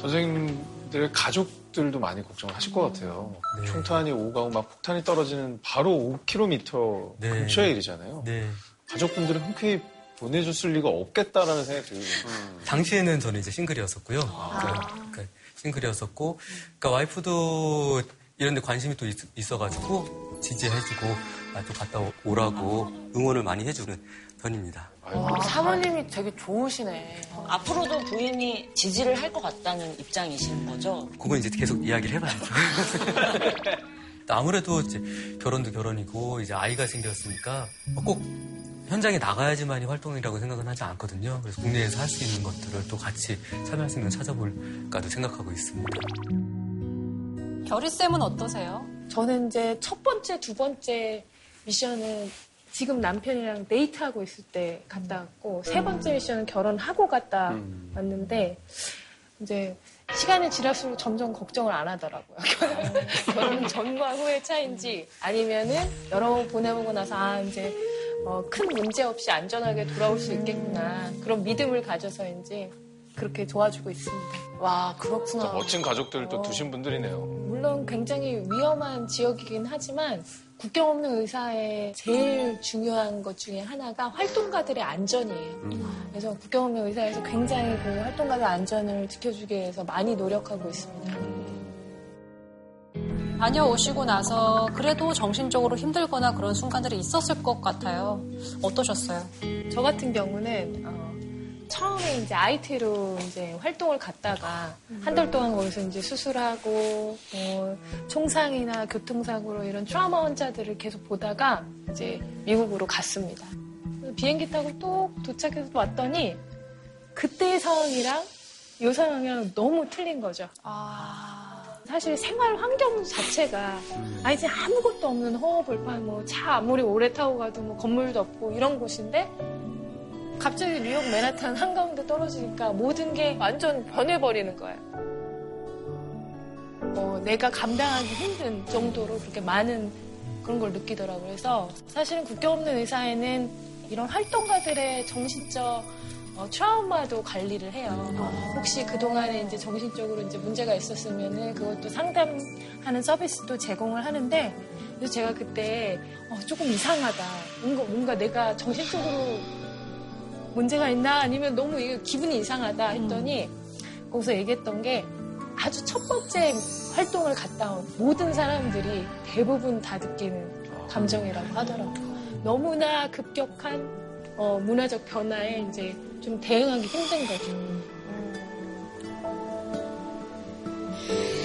선생님들의 가족 들도 많이 걱정을 하실 것 같아요. 네. 총탄이 오가고 막 폭탄이 떨어지는 바로 5km 네. 근처의 일이잖아요. 네. 가족분들은 흔쾌히 보내줬을 리가 없겠다라는 생각이 들거든요. 당시에는 저는 이제 싱글이었었고요. 그러니까, 그러니까 싱글이었었고, 그러니까 와이프도 이런 데 관심이 또 있, 어가지고 지지해주고, 아, 또 갔다 오라고 응원을 많이 해주는 편입니다. 사모님이 되게 좋으시네. 앞으로도 부인이 지지를 할 것 같다는 입장이신 거죠? 그건 이제 계속 이야기를 해봐야죠. *laughs* 아무래도 이제 결혼도 결혼이고, 이제 아이가 생겼으니까 꼭 현장에 나가야지만이 활동이라고 생각은 하지 않거든요. 그래서 국내에서 할 수 있는 것들을 또 같이 참여할 수 있는 거 찾아볼까도 생각하고 있습니다. 결의쌤은 어떠세요? 저는 이제 첫 번째, 두 번째 미션은 지금 남편이랑 데이트하고 있을 때 갔다 왔고 세 번째 미션은 결혼하고 갔다 음. 왔는데 이제 시간이 지날수록 점점 걱정을 안 하더라고요. *laughs* 결혼 전과 후의 차인지 아니면은 여러 번 보내보고 나서 아 이제 어, 큰 문제 없이 안전하게 돌아올 수 있겠구나 그런 믿음을 가져서인지 그렇게 도와주고 있습니다. 와, 그렇구나. 멋진 가족들을 또 두신 분들이네요. 물론 굉장히 위험한 지역이긴 하지만 국경 없는 의사의 제일 중요한 것 중에 하나가 활동가들의 안전이에요. 그래서 국경 없는 의사에서 굉장히 그 활동가들 안전을 지켜주기 위해서 많이 노력하고 있습니다. 다녀오시고 나서 그래도 정신적으로 힘들거나 그런 순간들이 있었을 것 같아요. 어떠셨어요? 저 같은 경우는 어, 처음에 이제 IT로 이제 활동을 갔다가 한 달 동안 거기서 이제 수술하고 뭐 총상이나 교통사고로 이런 트라우마 환자들을 계속 보다가 이제 미국으로 갔습니다. 비행기 타고 또 도착해서 왔더니 그때의 상황이랑 이 상황이랑 너무 틀린 거죠. 사실 생활 환경 자체가 아 이제 아무것도 없는 허허벌판 뭐 차 아무리 오래 타고 가도 뭐 건물도 없고 이런 곳인데 갑자기 뉴욕 맨하탄 한가운데 떨어지니까 모든 게 완전 변해버리는 거예요. 어, 내가 감당하기 힘든 정도로 그렇게 많은 그런 걸 느끼더라고요. 그래서 사실은 국경 없는 의사에는 이런 활동가들의 정신적 어, 트라우마도 관리를 해요. 혹시 그동안에 이제 정신적으로 이제 문제가 있었으면은 그것도 상담하는 서비스도 제공을 하는데 그래서 제가 그때 어, 조금 이상하다. 뭔가, 뭔가 내가 정신적으로 문제가 있나? 아니면 너무 이게 기분이 이상하다 했더니 거기서 얘기했던 게 아주 첫 번째 활동을 갔다 온 모든 사람들이 대부분 다 느끼는 감정이라고 하더라고요. 너무나 급격한 어, 문화적 변화에 이제 좀 대응하기 힘든 거죠. 선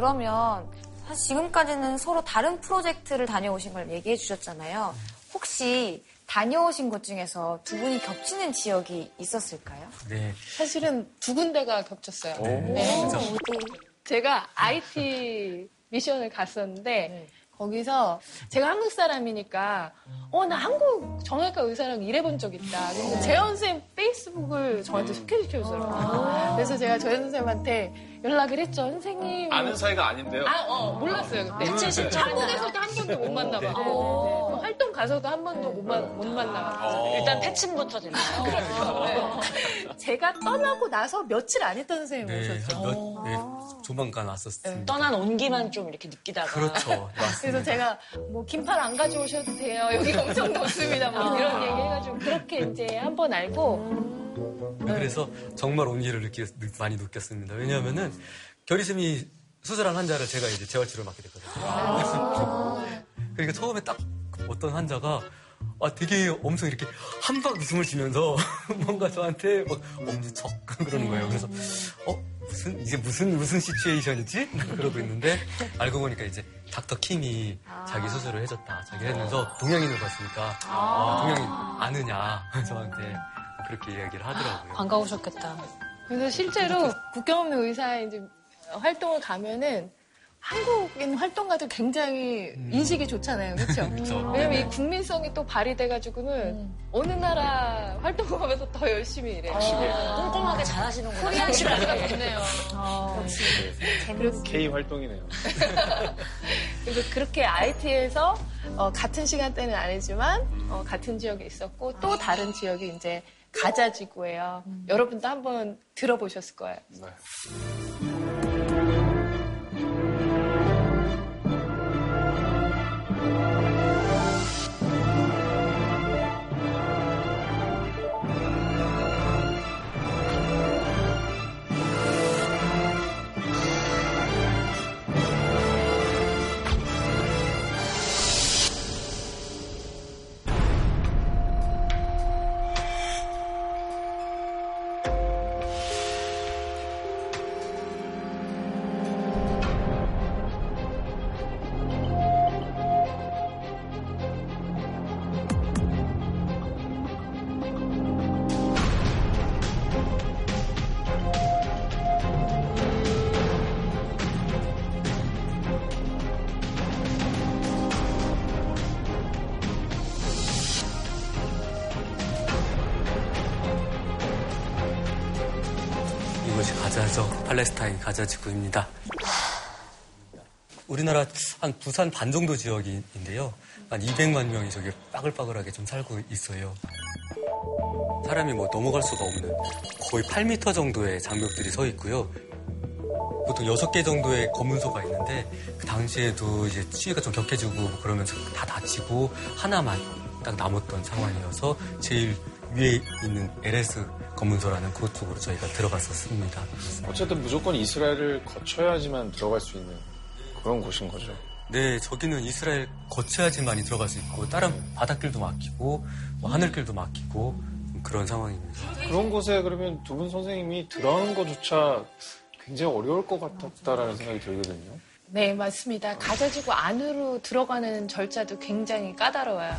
그러면 사실 지금까지는 서로 다른 프로젝트를 다녀오신 걸 얘기해 주셨잖아요. 혹시 다녀오신 곳 중에서 두 분이 겹치는 지역이 있었을까요? 네. 사실은 두 군데가 겹쳤어요. 네. 제가 IT 미션을 갔었는데 거기서 제가 한국 사람이니까 어 나 한국 정형외과 의사랑 일해본 적 있다. 근데 재현 선생님 페이스북을 저한테 소개시켜주더라고요. 그래서 제가 재현 선생님한테 연락을 했죠. 선생님 아는 사이가 아닌데요. 아, 어, 몰랐어요, 그때. 음, 네. 한국에서도 한 번도 못 만나봐. 고 활동 가서도 한 번도 못, 만, 못 만나봐. 어. 일단 패친부터 됐나요? *laughs* 제가 떠나고 나서 며칠 안 했던 선생님이 네, 오셨죠. 몇, 네, 조만간 왔었습니다. 떠난 온기만 좀 이렇게 느끼다가. 그렇죠. 맞습니다. 그래서 제가 뭐 긴팔 안 가져오셔도 돼요. 여기 엄청 덥습니다. 뭐 이런 얘기 해가지고 그렇게 이제 한 번 알고 네, 그래서 정말 온기를 느끼, 느- 많이 느꼈습니다. 왜냐하면은 결의쌤이 수술한 환자를 제가 이제 재활치료 맡게 됐거든요. *laughs* 그러니까 처음에 딱 어떤 환자가 아, 되게 엄청 이렇게 한박 웃음을 지면서 *laughs* 뭔가 저한테 막 엄지척 그러는 거예요. 그래서 어 무슨 이게 무슨 무슨 시츄에이션이지? *laughs* 그러고 있는데 알고 보니까 이제 닥터 킴이 자기 수술을 해줬다. 자기 하면서 동양인을 봤으니까 아, 동양인 아느냐 저한테 그렇게 이야기를 하더라고요. *gasps* 반가우셨겠다. 그래서 실제로 국경 없는 의사의 이제 활동을 가면은 한국인 활동가들 굉장히 인식이 좋잖아요. 그렇죠? *laughs* 왜냐면 이 국민성이 또 발휘돼 가지고는 어느 나라 활동 가면서 더 열심히 일해요. 꼼꼼하게 잘 하시는구나. 코리안 시간이 좋네요. 재밌어요. K 활동이네요. *laughs* 그래서 그렇게 IT에서 같은 시간대는 아니지만 어, 같은 지역에 있었고 또 다른 지역이 이제 가자지구예요. 여러분도 한번 들어보셨을 거예요. 네. 팔레스타인 가자 지구입니다. 우리나라 한 부산 반 정도 지역인데요. 한 200만 명이 저기 빠글빠글하게 좀 살고 있어요. 사람이 뭐 넘어갈 수가 없는 거의 8m 정도의 장벽들이 서 있고요. 보통 6개 정도의 검문소가 있는데 그 당시에도 이제 추위가 좀 격해지고 뭐 그러면서 다 닫히고 하나만 딱 남았던 상황이어서 제일 위에 있는 LS 검문소라는 그쪽으로 저희가 들어갔었습니다. 어쨌든 무조건 이스라엘을 거쳐야지만 들어갈 수 있는 그런 곳인 거죠. 네, 저기는 이스라엘 거쳐야지만이 들어갈 수 있고 다른 바닷길도 막히고 뭐 하늘길도 막히고 그런 상황입니다. 그런 곳에 그러면 두 분 선생님이 들어가는 것조차 굉장히 어려울 것 같았다라는 생각이 들거든요. 네, 맞습니다. 가자지구 안으로 들어가는 절차도 굉장히 까다로워요.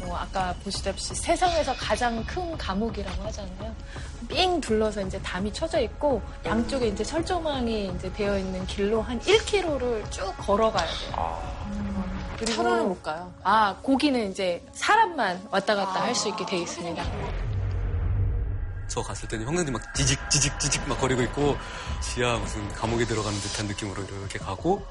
뭐 아까 보시다시피 세상에서 가장 큰 감옥이라고 하잖아요. 삥 둘러서 이제 담이 쳐져 있고 양쪽에 이제 철조망이 이제 되어 있는 길로 한 1km를 쭉 걸어가야 돼요. 그리고 차로는 못 가요. 아, 거기는 이제 사람만 왔다 갔다 할수 있게 돼 있습니다. 저 갔을 때는 형님들이 막 지직 지직 지직 막 거리고 있고 지하 무슨 감옥에 들어가는 듯한 느낌으로 이렇게 가고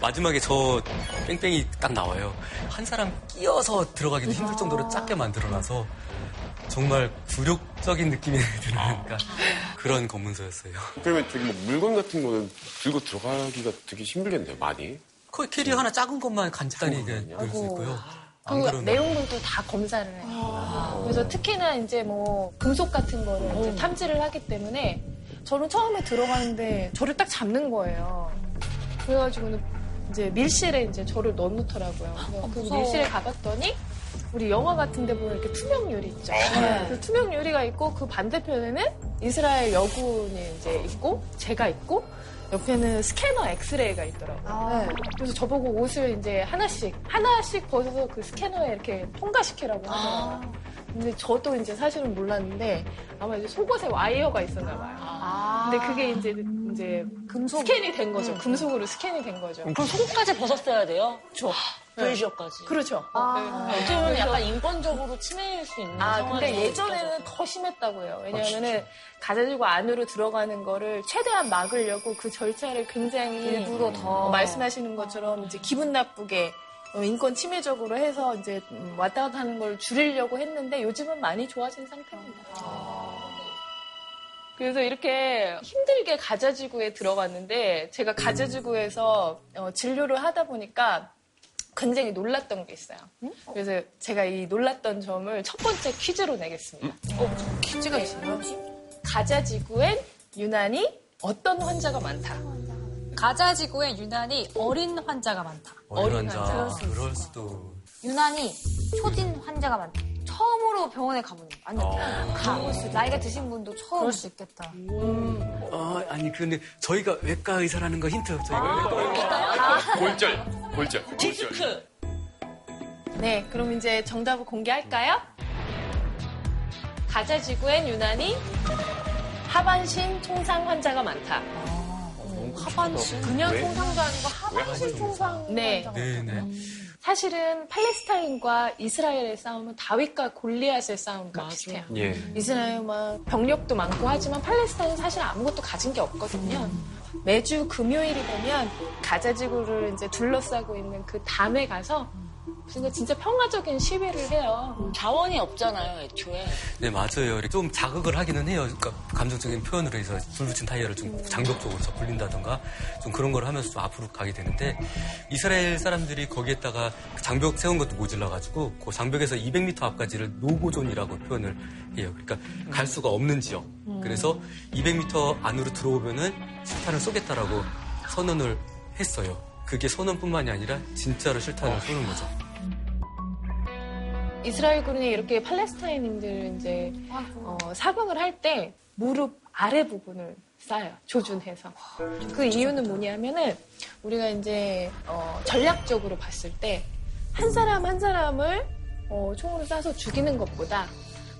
마지막에 저 뺑뺑이 딱 나와요. 한 사람 끼어서 들어가기도 힘들 정도로 작게 만들어놔서 정말 굴욕적인 느낌이 *laughs* 드는 그러니까 그런 검문소였어요. 그러면 저기 뭐 물건 같은 거는 들고 들어가기가 되게 힘들겠네요, 많이. 거의 캐리어 하나 작은 것만 간단히 넣을 수 있고요. 안에 그 내용물도 다 검사를 해요. 그래서 특히나 이제 뭐 금속 같은 거를 이제 탐지를 하기 때문에 저는 처음에 들어가는데 저를 딱 잡는 거예요. 그래가지고는 이제 밀실에 이제 저를 넣어놓더라고요. 그래서 그 밀실에 가봤더니 우리 영화 같은 데 보면 이렇게 투명 유리 있죠. 그 투명 유리가 있고 그 반대편에는 이스라엘 여군이 이제 있고 제가 있고 옆에는 스캐너 엑스레이가 있더라고요. 네. 그래서 저보고 옷을 이제 하나씩 하나씩 벗어서 그 스캐너에 이렇게 통과시키라고 하더라고요. 근데 저도 이제 사실은 몰랐는데 아마 이제 속옷에 와이어가 있었나 봐요. 근데 그게 이제 이제 금속 스캔이 된 거죠. 금속으로 스캔이 된 거죠. 그럼 속까지 벗었어야 돼요? 그렇죠. 브레이저까지. 그렇죠. 어떻게 보면 약간 인권적으로 침해일 수 있는 아, 근데 예전에는 더 심했다고 해요. 왜냐면은 가자지구 안으로 들어가는 거를 최대한 막으려고 그 절차를 굉장히 일부러 더. 어, 말씀하시는 것처럼 이제 기분 나쁘게 어, 인권 침해적으로 해서 이제 음, 왔다 갔다 하는 걸 줄이려고 했는데 요즘은 많이 좋아진 상태입니다. 그래서 이렇게 힘들게 가자지구에 들어갔는데 제가 가자지구에서 어, 진료를 하다 보니까 굉장히 놀랐던 게 있어요. 그래서 제가 이 놀랐던 점을 첫 번째 퀴즈로 내겠습니다. 퀴즈가 있어요. 가자지구엔 유난히 어떤 환자가 많다. 가자 지구엔 유난히 어린 환자가 많다. 어린 어린 환자 환자. 그럴 수도 유난히 초진 환자가 많다. 처음으로 병원에 가보는 거. 아니, 가, 나이가 드신 분도 처음. 그럴 수 있겠다. 어, 아니 근데 저희가 외과 의사라는 거 힌트 저희가 외과 골절, 골절, 골절. 디스크. 네, 그럼 이제 정답을 공개할까요? 가자 지구엔 유난히 하반신 총상 환자가 많다. 하반신. 그냥 왜? 통상도 아니고 하반신 통상. 네. 네네 사실은 팔레스타인과 이스라엘의 싸움은 다윗과 골리앗의 싸움과 비슷해요. 예. 이스라엘 막 병력도 많고 하지만 팔레스타인은 사실 아무것도 가진 게 없거든요. 매주 금요일이 되면 가자지구를 이제 둘러싸고 있는 그 담에 가서 그 러니까 진짜 평화적인 시위를 해요. 자원이 없잖아요, 애초에. 네 맞아요. 좀 자극을 하기는 해요. 그러니까 감정적인 표현으로 해서 불 붙인 타이어를 좀 장벽 쪽으로 저 굴린다던가 좀 그런 걸 하면서 좀 앞으로 가게 되는데 이스라엘 사람들이 거기에다가 그 장벽 세운 것도 모질라가지고 그 장벽에서 200m 앞까지를 no-go zone이라고 표현을 해요. 그러니까 갈 수가 없는 지역. 그래서 200m 안으로 들어오면은 실탄을 쏘겠다라고 선언을 했어요. 그게 선언뿐만이 아니라 진짜로 실탄을 쏘는 거죠 이스라엘군이 이렇게 팔레스타인인들을 이제 어, 사격을 할 때 무릎 아래 부분을 쏴요 조준해서. 그 이유는 뭐냐면은 우리가 이제 어, 전략적으로 봤을 때 한 사람 한 사람을 어, 총으로 쏴서 죽이는 것보다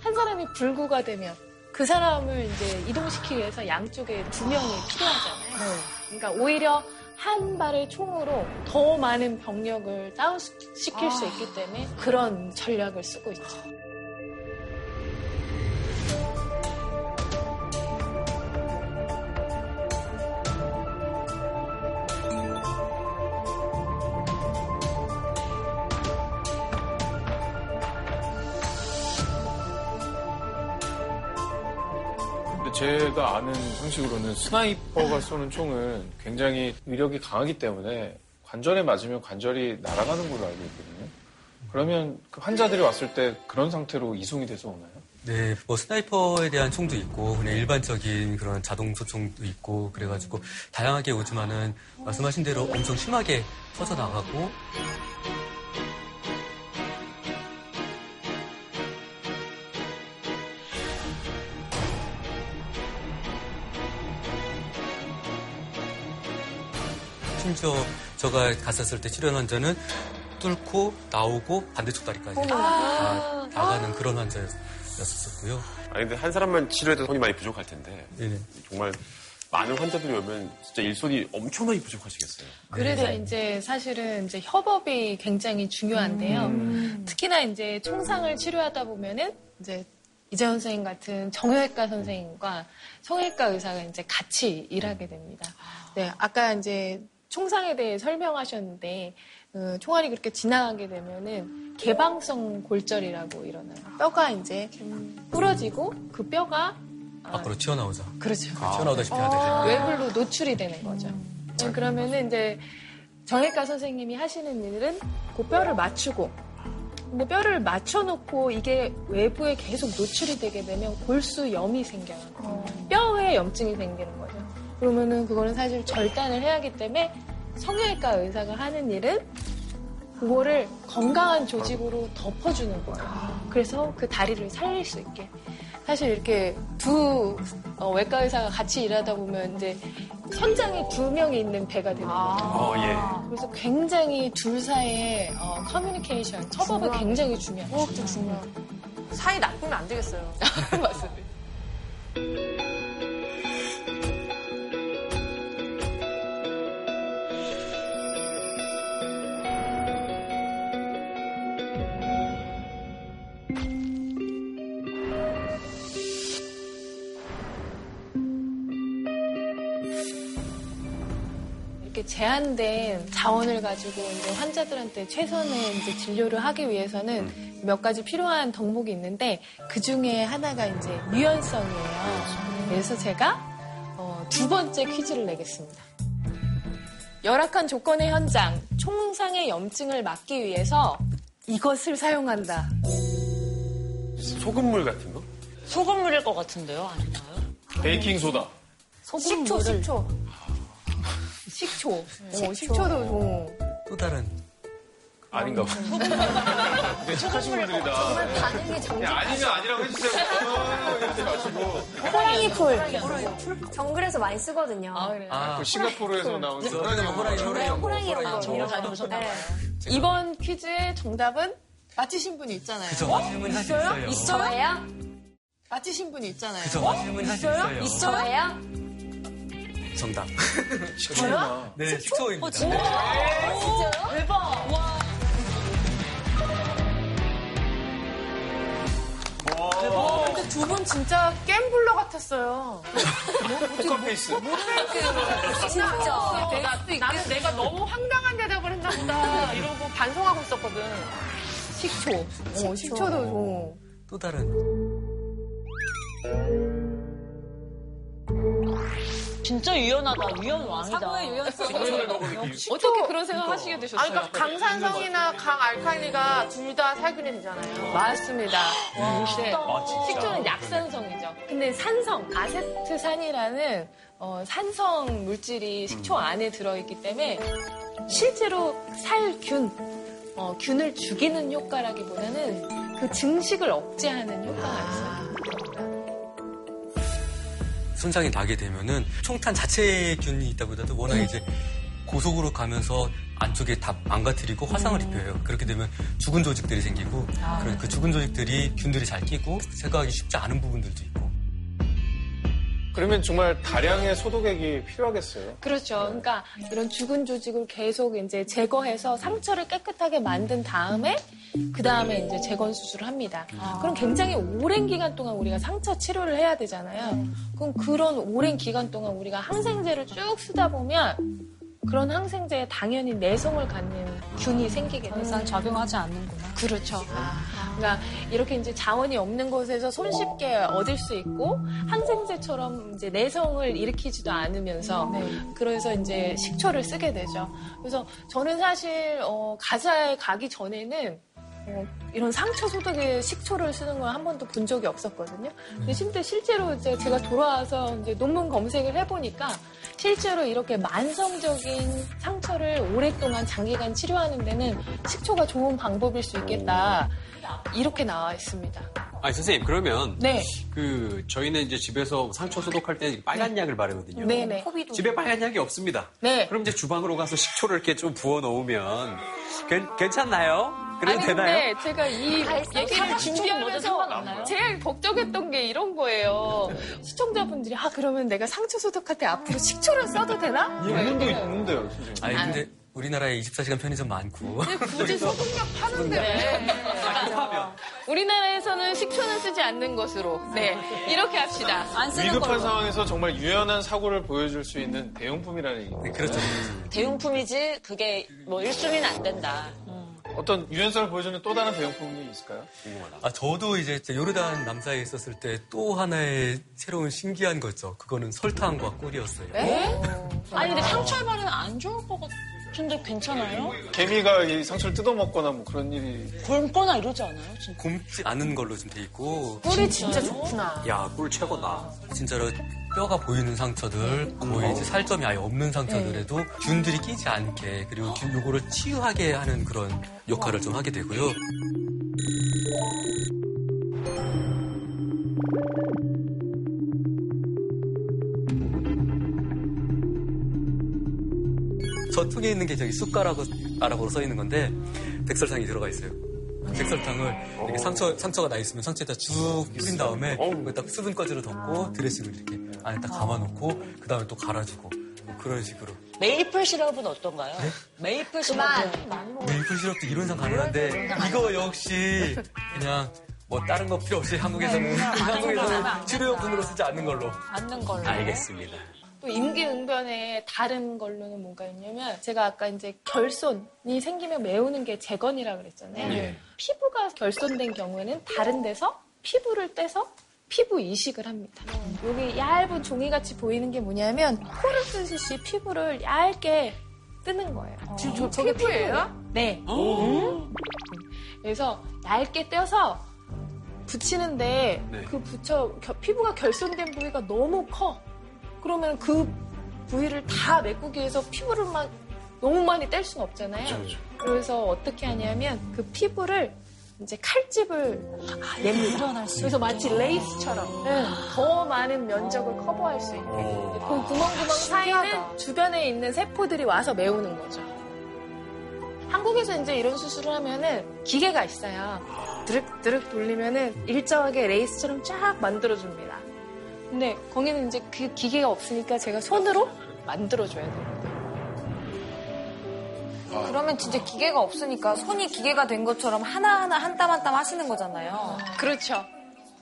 한 사람이 불구가 되면 그 사람을 이제 이동시키기 위해서 양쪽에 두 명이 필요하잖아요. 그러니까 오히려 한 발의 총으로 더 많은 병력을 다운시킬 수 있기 때문에 그런 전략을 쓰고 있죠. 제가 아는 상식으로는 sniper가 쏘는 총은 굉장히 위력이 강하기 때문에 관절에 맞으면 관절이 날아가는 걸로 알고 있거든요. 그러면 그 환자들이 왔을 때 그런 상태로 이송이 돼서 오나요? 네, 뭐 sniper에 대한 총도 있고 그냥 일반적인 그런 자동 소총도 있고 그래가지고 다양하게 오지만은 말씀하신 대로 엄청 심하게 터져 나가고 심지어 제가 갔었을 때 치료한 환자는 뚫고 나오고 반대쪽 다리까지 다 나가는 그런 환자였었고요. 아니 근데 한 사람만 치료해도 손이 많이 부족할 텐데 네네. 정말 많은 환자들이 오면 진짜 일손이 엄청나게 부족하시겠어요. 그래서 이제 사실은 이제 협업이 굉장히 중요한데요. 특히나 이제 총상을 치료하다 보면은 이제 이재현 선생님 같은 정형외과 선생님과 성형외과 의사가 이제 같이 일하게 됩니다. 네, 아까 이제 총상에 대해 설명하셨는데 그 총알이 그렇게 지나가게 되면은 개방성 골절이라고 일어나요. 뼈가 이제 부러지고 그 뼈가 밖으로 튀어나오죠. 그렇죠. 튀어나오다시피 하듯이. 외부로 노출이 되는 거죠. 네, 그러면은 이제 정형외과 선생님이 하시는 일은 그 뼈를 맞추고 근데 뼈를 맞춰놓고 이게 외부에 계속 노출이 되게 되면 골수염이 생겨요. 뼈에 염증이 생기는 거죠. 그러면은 그거는 사실 절단을 해야 하기 때문에 성형외과 의사가 하는 일은 그거를 건강한 조직으로 덮어주는 거예요. 그래서 그 다리를 살릴 수 있게. 사실 이렇게 두 어, 외과 의사가 같이 일하다 보면 이제 선장이 두 명이 있는 배가 되는 거죠. 어, 예. 그래서 굉장히 둘 사이의 어, 커뮤니케이션, 협업이 굉장히 중요해요. 호흡도 중요하고. 사이 나쁘면 안 되겠어요. *laughs* 맞습니다. 제한된 자원을 가지고 이제 환자들한테 최선의 이제 진료를 하기 위해서는 몇 가지 필요한 덕목이 있는데 그 중에 하나가 이제 유연성이에요. 그래서 제가 어, 두 번째 퀴즈를 내겠습니다. 열악한 조건의 현장, 총상의 염증을 막기 위해서 이것을 사용한다. 소금물 같은 거? 소금물일 것 같은데요? 아닌가요? 베이킹 소다. 식초, 식초. 식초. 어, 식초도 어. 또 다른 아닌가 봐. *laughs* 네, 착하신 분들이다. 반응이 정말 야, 아니면 아니라고 해주세요. 어, 이러지 마시고. 호랑이 풀. 정글에서 많이 쓰거든요. 아, 그래요? 그 싱가포르에서 나온 네, 호랑이 호랑이 호랑이 호랑이 정말 봐요. 이번 퀴즈의 정답은 맞히신 분이 있잖아요. 그죠 질문 할수 있어요. 저예요? 맞히신 분이 있잖아요. 그죠 있어요. 저예요? 정답. 식초구나. 네 식초입니다. 근데 두 분 진짜 gambler 같았어요. 포커페이스. 진짜. 내가, 나는 내가 너무 황당한 대답을 했나 보다. 이러고 반성하고 있었거든. 식초. 어, 식초도 어. 또 다른 진짜 유연하다. 유연 왕이다. 사고의 유연성. 어떻게 그런 생각 하시게 아니, 되셨어요? 그러니까 강산성이나 강알칼리가 둘 다 살균이 되잖아요. 맞습니다. 네. 아. 식초는 약산성이죠. 근데 산성, 아세트산이라는 어, 산성 물질이 식초 안에 들어있기 때문에 실제로 살균, 어, 균을 죽이는 효과라기보다는 그 증식을 억제하는 효과가 있어요. 손상이 나게 되면은 총탄 자체의 균이 있다보다도 워낙 이제 고속으로 가면서 안쪽에 다 망가뜨리고 화상을 입혀요. 그렇게 되면 죽은 조직들이 생기고 그그 죽은 조직들이 균들이 잘 끼고 제거하기 쉽지 않은 부분들도 있고 그러면 정말 다량의 소독액이 필요하겠어요. 그렇죠. 그러니까 이런 죽은 조직을 계속 이제 제거해서 상처를 깨끗하게 만든 다음에 그 다음에 이제 재건 수술을 합니다. 그럼 굉장히 오랜 기간 동안 우리가 상처 치료를 해야 되잖아요. 그럼 그런 오랜 기간 동안 우리가 항생제를 쭉 쓰다 보면 그런 항생제에 당연히 내성을 갖는 균이 생기게 이상 작용하지 않는구나. 그렇죠. 그러니까 이렇게 이제 자원이 없는 곳에서 손쉽게 얻을 수 있고 항생제처럼 이제 내성을 일으키지도 않으면서 그래서 이제 식초를 쓰게 되죠. 그래서 저는 사실 어, 가사에 가기 전에는 어, 이런 상처 소독에 식초를 쓰는 걸 한 번도 본 적이 없었거든요. 근데 실제 실제로 이제 제가 돌아와서 이제 논문 검색을 해보니까 실제로 이렇게 만성적인 상처를 오랫동안 장기간 치료하는 데는 식초가 좋은 방법일 수 있겠다. 이렇게 나와 있습니다. 아니 선생님 그러면 네. 그 저희는 이제 집에서 상처 소독할 때 빨간 약을 바르거든요. 네네. 집에 빨간 약이 없습니다. 네. 그럼 이제 주방으로 가서 식초를 이렇게 좀 부어 놓으면 괜, 괜찮나요? 그래도 아니 되나요? 근데 제가 이 얘기를 준비하면서? 제일 걱정했던 게 이런 거예요. 시청자분들이 아 그러면 내가 상처 소독할 때 앞으로 식초를 써도 되나? 논문도 있는데요, 선생님. 아니 근데 우리나라에 24시간 편의점 많고 *laughs* 근데 굳이 소독약 파는데 우리나라에서는 식초는 쓰지 않는 것으로 네 이렇게 합시다. 안 쓰는 위급한 걸로. 상황에서 정말 유연한 사고를 보여줄 수 있는 대용품이라는 얘기. 네, 그렇죠. 대용품이지 그게 뭐 1순위는 안 된다. 어떤 유연성을 보여주는 또 다른 대용품이 있을까요? 궁금하다. 아, 저도 이제 요르단 남사에 있었을 때 또 하나의 새로운 신기한 거죠. 그거는 설탕과 꿀이었어요. 아니 근데 상처에 바르면 안 좋을 것 같 은데 괜찮아요? 개미가 이 상처를 뜯어먹거나 뭐 그런 일이 굶거나 이러지 않아요? 진짜? 곰지 않은 걸로 좀돼 있고 꿀이 진짜 좋구나. 야, 꿀 최고다. 진짜로 뼈가 보이는 상처들, 거의 이제 살점이 아예 없는 상처들에도 균들이 끼지 않게 그리고 균 요거를 치유하게 하는 그런 역할을 좀 하게 되고요. 저쪽에 있는 게 저기 숟가락으로 써 있는 건데 백설탕이 들어가 있어요. 백설탕을 이렇게 상처 상처가 나 있으면 상처에다 쭉 뿌린 다음에 거기다 수분까지로 덮고 드레싱을 이렇게 안에 딱 감아놓고 그 다음에 또 갈아주고 뭐 그런 식으로 메이플 시럽은 어떤가요? 메이플 시럽은 메이플 시럽도 이론상 가능한데 이거 역시 그냥 뭐 다른 거 필요 없이 한국에서는 *laughs* 한국에서는 치료용품으로 쓰지 않는 걸로 않는 걸로. 알겠습니다. 또 임기응변에 다른 걸로는 뭔가 있냐면 제가 아까 이제 결손이 생기면 메우는 게 재건이라 그랬잖아요. 예. 피부가 결손된 경우에는 다른 데서 피부를 떼서 피부 이식을 합니다. 여기 얇은 종이같이 보이는 게 뭐냐면 코를 뜨듯이 피부를 얇게 뜨는 거예요. 지금 저, 저게 피부예요? 네. 음. 그래서 얇게 떼서 붙이는데 네. 그 붙여 겨- 피부가 결손된 부위가 너무 커. 그러면 그 부위를 다 메꾸기 위해서 피부를 막 너무 많이 뗄 수는 없잖아요. 그래서 어떻게 하냐면 그 피부를 이제 칼집을 냅니다. 그래서 마치 레이스처럼 네, 더 많은 면적을 커버할 수 있게 그 구멍구멍 사이는 주변에 있는 세포들이 와서 메우는 거죠. 한국에서 이제 이런 수술을 하면은 기계가 있어요. 드륵드륵 돌리면은 일정하게 레이스처럼 쫙 만들어줍니다. 근데 거기는 이제 그 기계가 없으니까 제가 손으로 만들어줘야 돼요. 그러면 진짜 기계가 없으니까 손이 기계가 된 것처럼 하나하나 한 땀 한 땀 하시는 거잖아요. 그렇죠.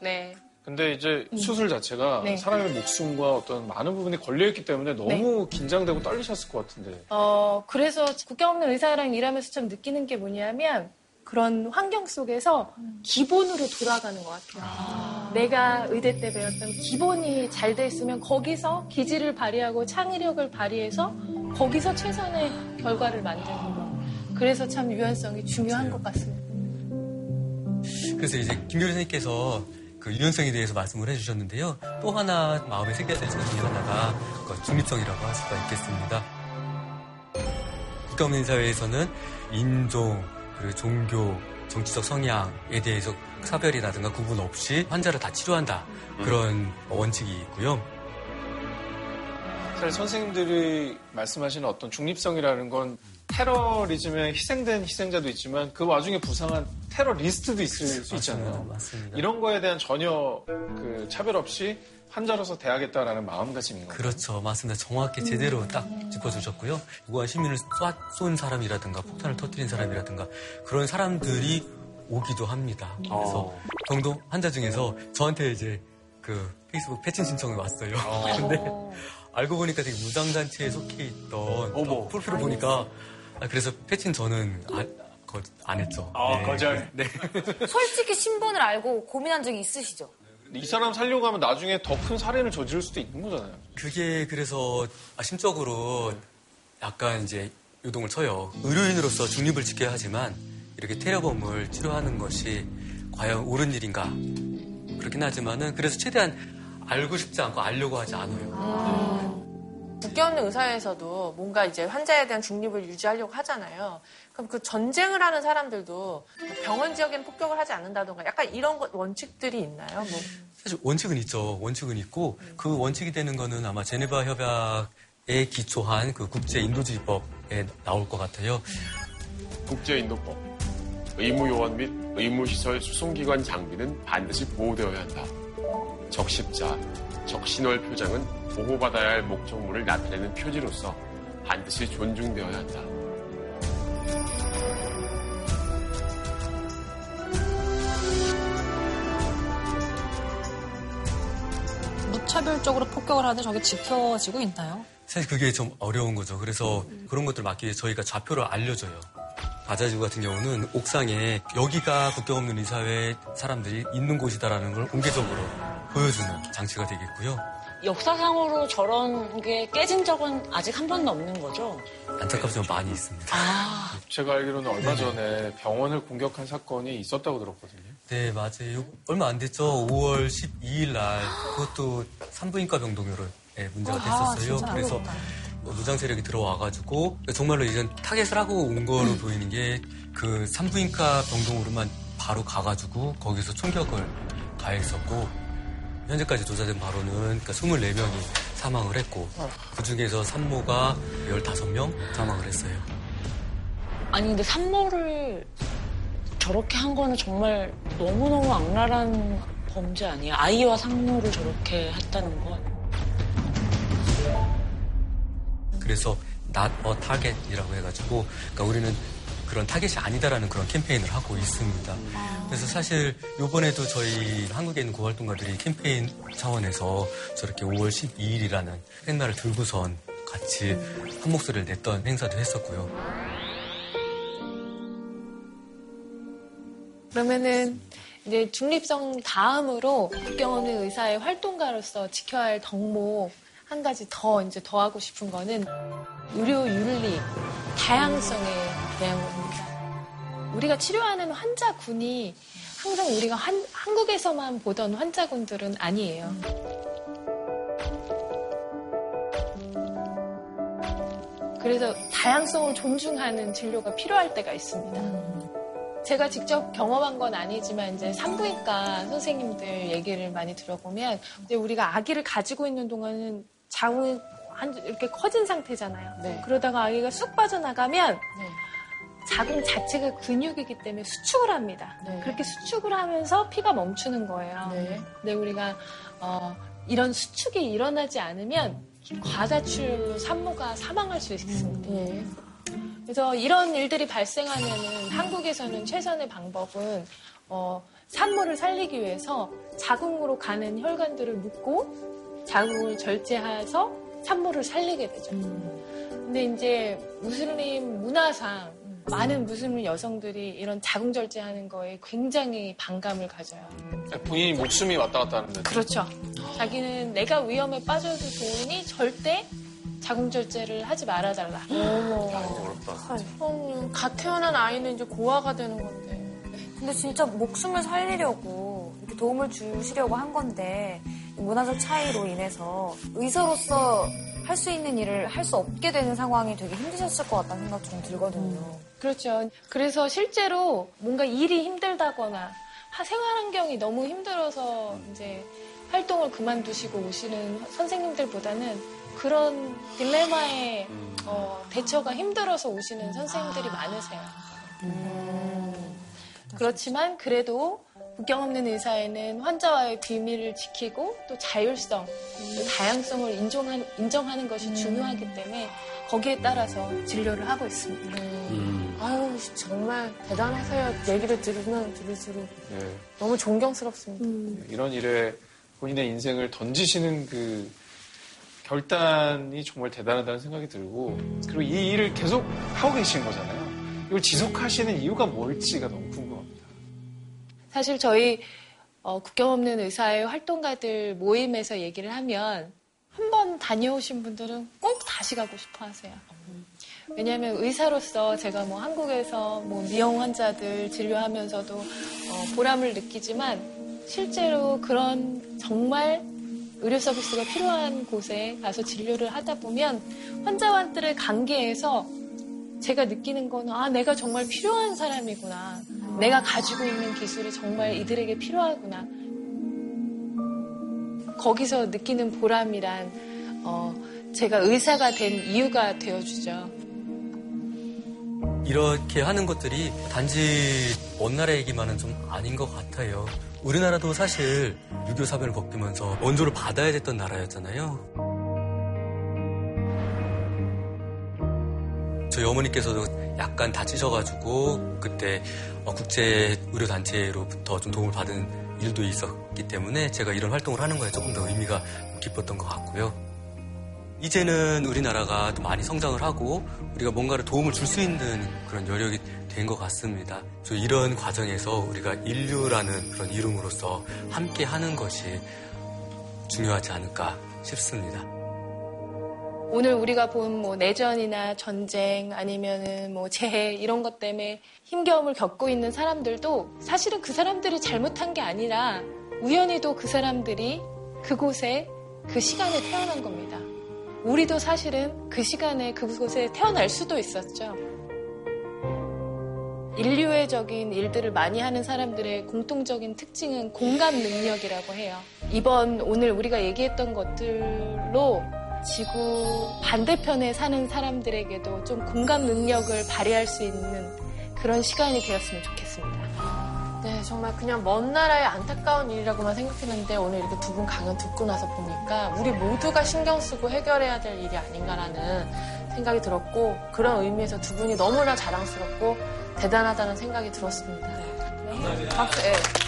네. 근데 이제 수술 자체가 네. 사람의 목숨과 어떤 많은 부분이 걸려있기 때문에 너무 긴장되고 떨리셨을 것 같은데. 어, 그래서 국경 없는 의사랑 일하면서 좀 느끼는 게 뭐냐면 그런 환경 속에서 기본으로 돌아가는 것 같아요. 내가 의대 때 배웠던 기본이 잘 돼 있으면 거기서 기질을 발휘하고 창의력을 발휘해서 거기서 최선의 결과를 만드는 거. 그래서 참 유연성이 중요한 것 같습니다. 그래서 이제 김교리 선생님께서 그 유연성에 대해서 말씀을 해주셨는데요. 또 하나 마음에 새겨야 될것 중에 하나가 그 중립성이라고 할 수가 있겠습니다. 국가없는 사회에서는 인종, 그리고 종교, 정치적 성향에 대해서 사별이라든가 구분 없이 환자를 다 치료한다. 그런 원칙이 있고요. 사실 선생님들이 말씀하시는 어떤 중립성이라는 건 테러리즘에 희생된 희생자도 있지만 그 와중에 부상한 테러리스트도 있을 수 있잖아요. 맞습니다. 이런 거에 대한 전혀 그 차별 없이 환자로서 대하겠다라는 마음가짐인 거죠. 그렇죠. 맞습니다. 정확히 제대로 딱 짚어주셨고요. 무고한 시민을 쏴, 쏜 사람이라든가 폭탄을 터뜨린 사람이라든가 그런 사람들이 오기도 합니다. 그래서 어. 경도 환자 중에서 저한테 이제 그 페이스북 패친 신청이 왔어요. *laughs* 근데 알고 보니까 되게 무장단체에 속해 있던 어머. 프로필을 보니까 아, 그래서 패친 저는 아, 거, 안 했죠. 아, 네. 거절. 네. 솔직히 신분을 알고 고민한 적이 있으시죠? 이 사람 살려고 하면 나중에 더 큰 살인을 저지를 수도 있는 거잖아요. 그게 그래서 아, 심적으로 약간 이제 요동을 쳐요. 의료인으로서 중립을 지켜야 하지만 이렇게 테러범을 치료하는 것이 과연 옳은 일인가? 그렇긴 하지만은 그래서 최대한 알고 싶지 않고 알려고 하지 않아요. 국경 없는 의사에서도 뭔가 이제 환자에 대한 중립을 유지하려고 하잖아요. 그럼 그 전쟁을 하는 사람들도 뭐 병원 지역엔 폭격을 하지 않는다던가 약간 이런 것- 원칙들이 있나요? 뭐 사실 원칙은 있죠. 원칙은 있고 그 원칙이 되는 거는 아마 제네바 협약에 기초한 그 국제 인도주의법에 나올 것 같아요. 국제 인도법. 의무 요원 및 의무 시설 수송 기관 장비는 반드시 보호되어야 한다. 적십자, 적신월 표장은 보호받아야 할 목적물을 나타내는 표지로서 반드시 존중되어야 한다. 무차별적으로 폭격을 하는데 저게 지켜지고 있나요? 사실 그게 좀 어려운 거죠. 그래서 그런 것들을 막기 위해 저희가 좌표를 알려줘요. 바자지구 같은 경우는 옥상에 여기가 국경 없는 이사회 사람들이 있는 곳이다라는 걸 공개적으로 보여주는 장치가 되겠고요. 역사상으로 저런 게 깨진 적은 아직 한 번도 없는 거죠? 안타깝지만 많이 있습니다. 제가 알기로는 얼마 전에 병원을 공격한 사건이 있었다고 들었거든요. 네, 맞아요. 얼마 안 됐죠. 5월 12일 날 그것도 산부인과 병동으로 예, 문제가 됐었어요. 그래서 뭐 무장 세력이 들어와가지고 정말로 이제 타겟을 하고 온 거로 보이는 게 그 산부인과 병동으로만 바로 가가지고 거기서 총격을 가했었고 현재까지 조사된 바로는 그러니까 24명이 사망을 했고 그 중에서 산모가 15명 사망을 했어요. 아니 근데 산모를 저렇게 한 거는 정말 너무너무 악랄한 범죄 아니에요? 아이와 산모를 저렇게 했다는 건. 그래서 not a target이라고 해가지고 그러니까 우리는 그런 타겟이 아니다라는 그런 캠페인을 하고 있습니다. 그래서 사실 요번에도 저희 한국에 있는 고활동가들이 캠페인 차원에서 저렇게 5월 12일이라는 행사를 들고선 같이 한 목소리를 냈던 행사도 했었고요. 그러면은 이제 중립성 다음으로 국경 없는 의사의 활동가로서 지켜야 할 덕목 한 가지 더 이제 더 하고 싶은 거는 의료 윤리, 다양성에 대한 겁니다. 우리가 치료하는 환자군이 항상 우리가 한- 한국에서만 보던 환자군들은 아니에요. 그래서 다양성을 존중하는 진료가 필요할 때가 있습니다. 제가 직접 경험한 건 아니지만 이제 산부인과 선생님들 얘기를 많이 들어보면 이제 우리가 아기를 가지고 있는 동안은 자궁이 한- 이렇게 커진 상태잖아요. 그러다가 아기가 쑥 빠져나가면 자궁 자체가 근육이기 때문에 수축을 합니다. 그렇게 수축을 하면서 피가 멈추는 거예요. 근데 우리가 어, 이런 수축이 일어나지 않으면 과다출혈로 산모가 사망할 수 있습니다. 그래서 이런 일들이 발생하면은 한국에서는 최선의 방법은 어, 산모를 살리기 위해서 자궁으로 가는 혈관들을 묶고 자궁을 절제해서 산모를 살리게 되죠. 근데 이제 무슬림 문화상 많은 무슬림 여성들이 이런 자궁 절제하는 거에 굉장히 반감을 가져요. 본인이 목숨이 왔다 갔다 하는데. 그렇죠. 자기는 내가 위험에 빠져도 좋으니 절대 자궁 절제를 하지 말아달라. 어, 갓 태어난 아이는 이제 고아가 되는 건데. 근데 진짜 목숨을 살리려고 이렇게 도움을 주시려고 한 건데 이 문화적 차이로 인해서 의사로서 할 수 있는 일을 할 수 없게 되는 상황이 되게 힘드셨을 것 같다는 생각 좀 들거든요. 그렇죠. 그래서 실제로 뭔가 일이 힘들다거나 하- 생활 환경이 너무 힘들어서 이제 활동을 그만두시고 오시는 선생님들보다는 그런 딜레마에 어, 대처가 힘들어서 오시는 선생님들이 많으세요. 음. 그렇지만 그래도 국경 없는 의사에는 환자와의 비밀을 지키고 또 자율성, 또 다양성을 인정한, 인정하는 것이 중요하기 때문에 거기에 따라서 진료를 하고 있습니다. 아유, 정말 대단하세요. 얘기를 들으면 들을수록 네. 너무 존경스럽습니다. 이런 일에 본인의 인생을 던지시는 그 결단이 정말 대단하다는 생각이 들고 그리고 이 일을 계속 하고 계신 거잖아요. 이걸 지속하시는 이유가 뭘지가 너무 궁금합니다. 사실 저희 어, 국경 없는 의사의 활동가들 모임에서 얘기를 하면 한 번 다녀오신 분들은 꼭 다시 가고 싶어 하세요. 왜냐하면 의사로서 제가 뭐 한국에서 뭐 미용 환자들 진료하면서도 어, 보람을 느끼지만 실제로 그런 정말 의료 서비스가 필요한 곳에 가서 진료를 하다 보면 환자들의 관계에서 제가 느끼는 거는 아 내가 정말 필요한 사람이구나 내가 가지고 있는 기술이 정말 이들에게 필요하구나 거기서 느끼는 보람이란 어, 제가 의사가 된 이유가 되어주죠. 이렇게 하는 것들이 단지 먼 나라 얘기만은 좀 아닌 것 같아요. 우리나라도 사실 유교 사변을 겪으면서 원조를 받아야 됐던 나라였잖아요. 저희 어머니께서도 약간 다치셔가지고 그때 어, 국제 의료 단체로부터 좀 도움을 받은 일도 있었기 때문에 제가 이런 활동을 하는 거에 조금 더 의미가 깊었던 것 같고요. 이제는 우리나라가 또 많이 성장을 하고 우리가 뭔가를 도움을 줄 수 있는 그런 여력이 된 것 같습니다. 저 이런 과정에서 우리가 인류라는 그런 이름으로서 함께 하는 것이 중요하지 않을까 싶습니다. 오늘 우리가 본 뭐 내전이나 전쟁 아니면은 뭐 재해 이런 것 때문에 힘겨움을 겪고 있는 사람들도 사실은 그 사람들이 잘못한 게 아니라 우연히도 그 사람들이 그곳에 그 시간에 태어난 겁니다. 우리도 사실은 그 시간에 그곳에 태어날 수도 있었죠. 인류애적인 일들을 많이 하는 사람들의 공통적인 특징은 공감 능력이라고 해요. 이번 오늘 우리가 얘기했던 것들로 지구 반대편에 사는 사람들에게도 좀 공감 능력을 발휘할 수 있는 그런 시간이 되었으면 좋겠습니다. 네, 정말 그냥 먼 나라의 안타까운 일이라고만 생각했는데 오늘 이렇게 두 분 강연 듣고 나서 보니까 우리 모두가 신경 쓰고 해결해야 될 일이 아닌가라는 생각이 들었고 그런 의미에서 두 분이 너무나 자랑스럽고 대단하다는 생각이 들었습니다. 네. 박수. 예.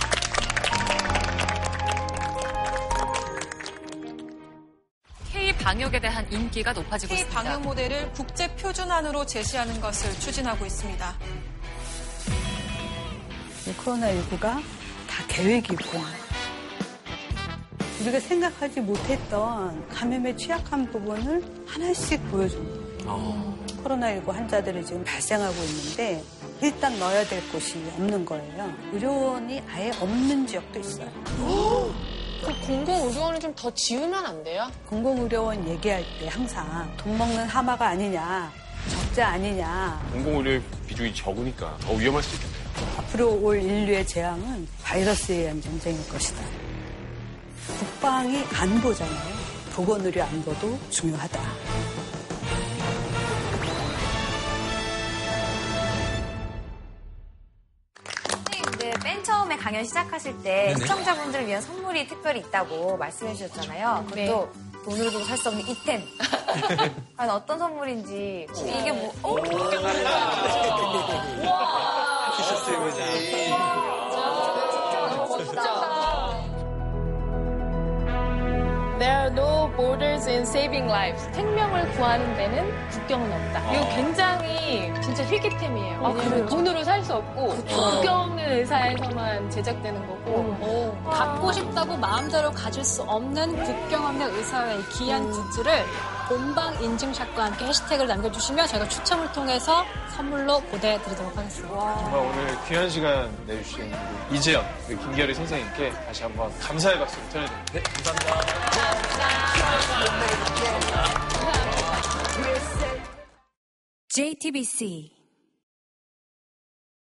방역에 대한 인기가 높아지고 K 있습니다. 방역 모델을 국제 표준안으로 제시하는 것을 추진하고 있습니다. 코로나19가 다 계획이 있구나. 우리가 생각하지 못했던 감염에 취약한 부분을 하나씩 보여준 거예요. 코로나19 환자들이 지금 발생하고 있는데 일단 넣어야 될 곳이 없는 거예요. 의료원이 아예 없는 지역도 있어요. 그 공공의료원을 좀 더 지으면 안 돼요? 공공의료원 얘기할 때 항상 돈 먹는 하마가 아니냐, 적자 아니냐. 공공의료의 비중이 적으니까 더 위험할 수 있겠네요. 앞으로 올 인류의 재앙은 바이러스에 의한 전쟁일 것이다. 국방이 안보잖아요. 보건의료 안보도 중요하다. 처음에 강연 시작하실 때 네네. 시청자분들을 위한 선물이 특별히 있다고 말씀해 주셨잖아요. 그것도 돈으로 주고 살 수 없는 이템. *laughs* 과연 어떤 선물인지 이게 뭐? 어? *laughs* *laughs* There are no borders in saving lives. 생명을 구하는 데는 국경은 없다. 이거 굉장히 진짜 희귀템이에요. 왜냐면 돈으로 살 수 없고 국경 없는 의사에서만 제작되는 거고. 갖고 싶다고 마음대로 가질 수 없는 국경 없는 의사의 귀한 굿즈를 본방 인증샷과 함께 해시태그를 남겨주시면 저희가 추첨을 통해서 선물로 보내드리도록 하겠습니다. 정말 오늘 귀한 시간 내주신 이재현, 김기열이 선생님께 다시 한번 감사의 박수 전해드립니다. 네, 감사합니다. JTBC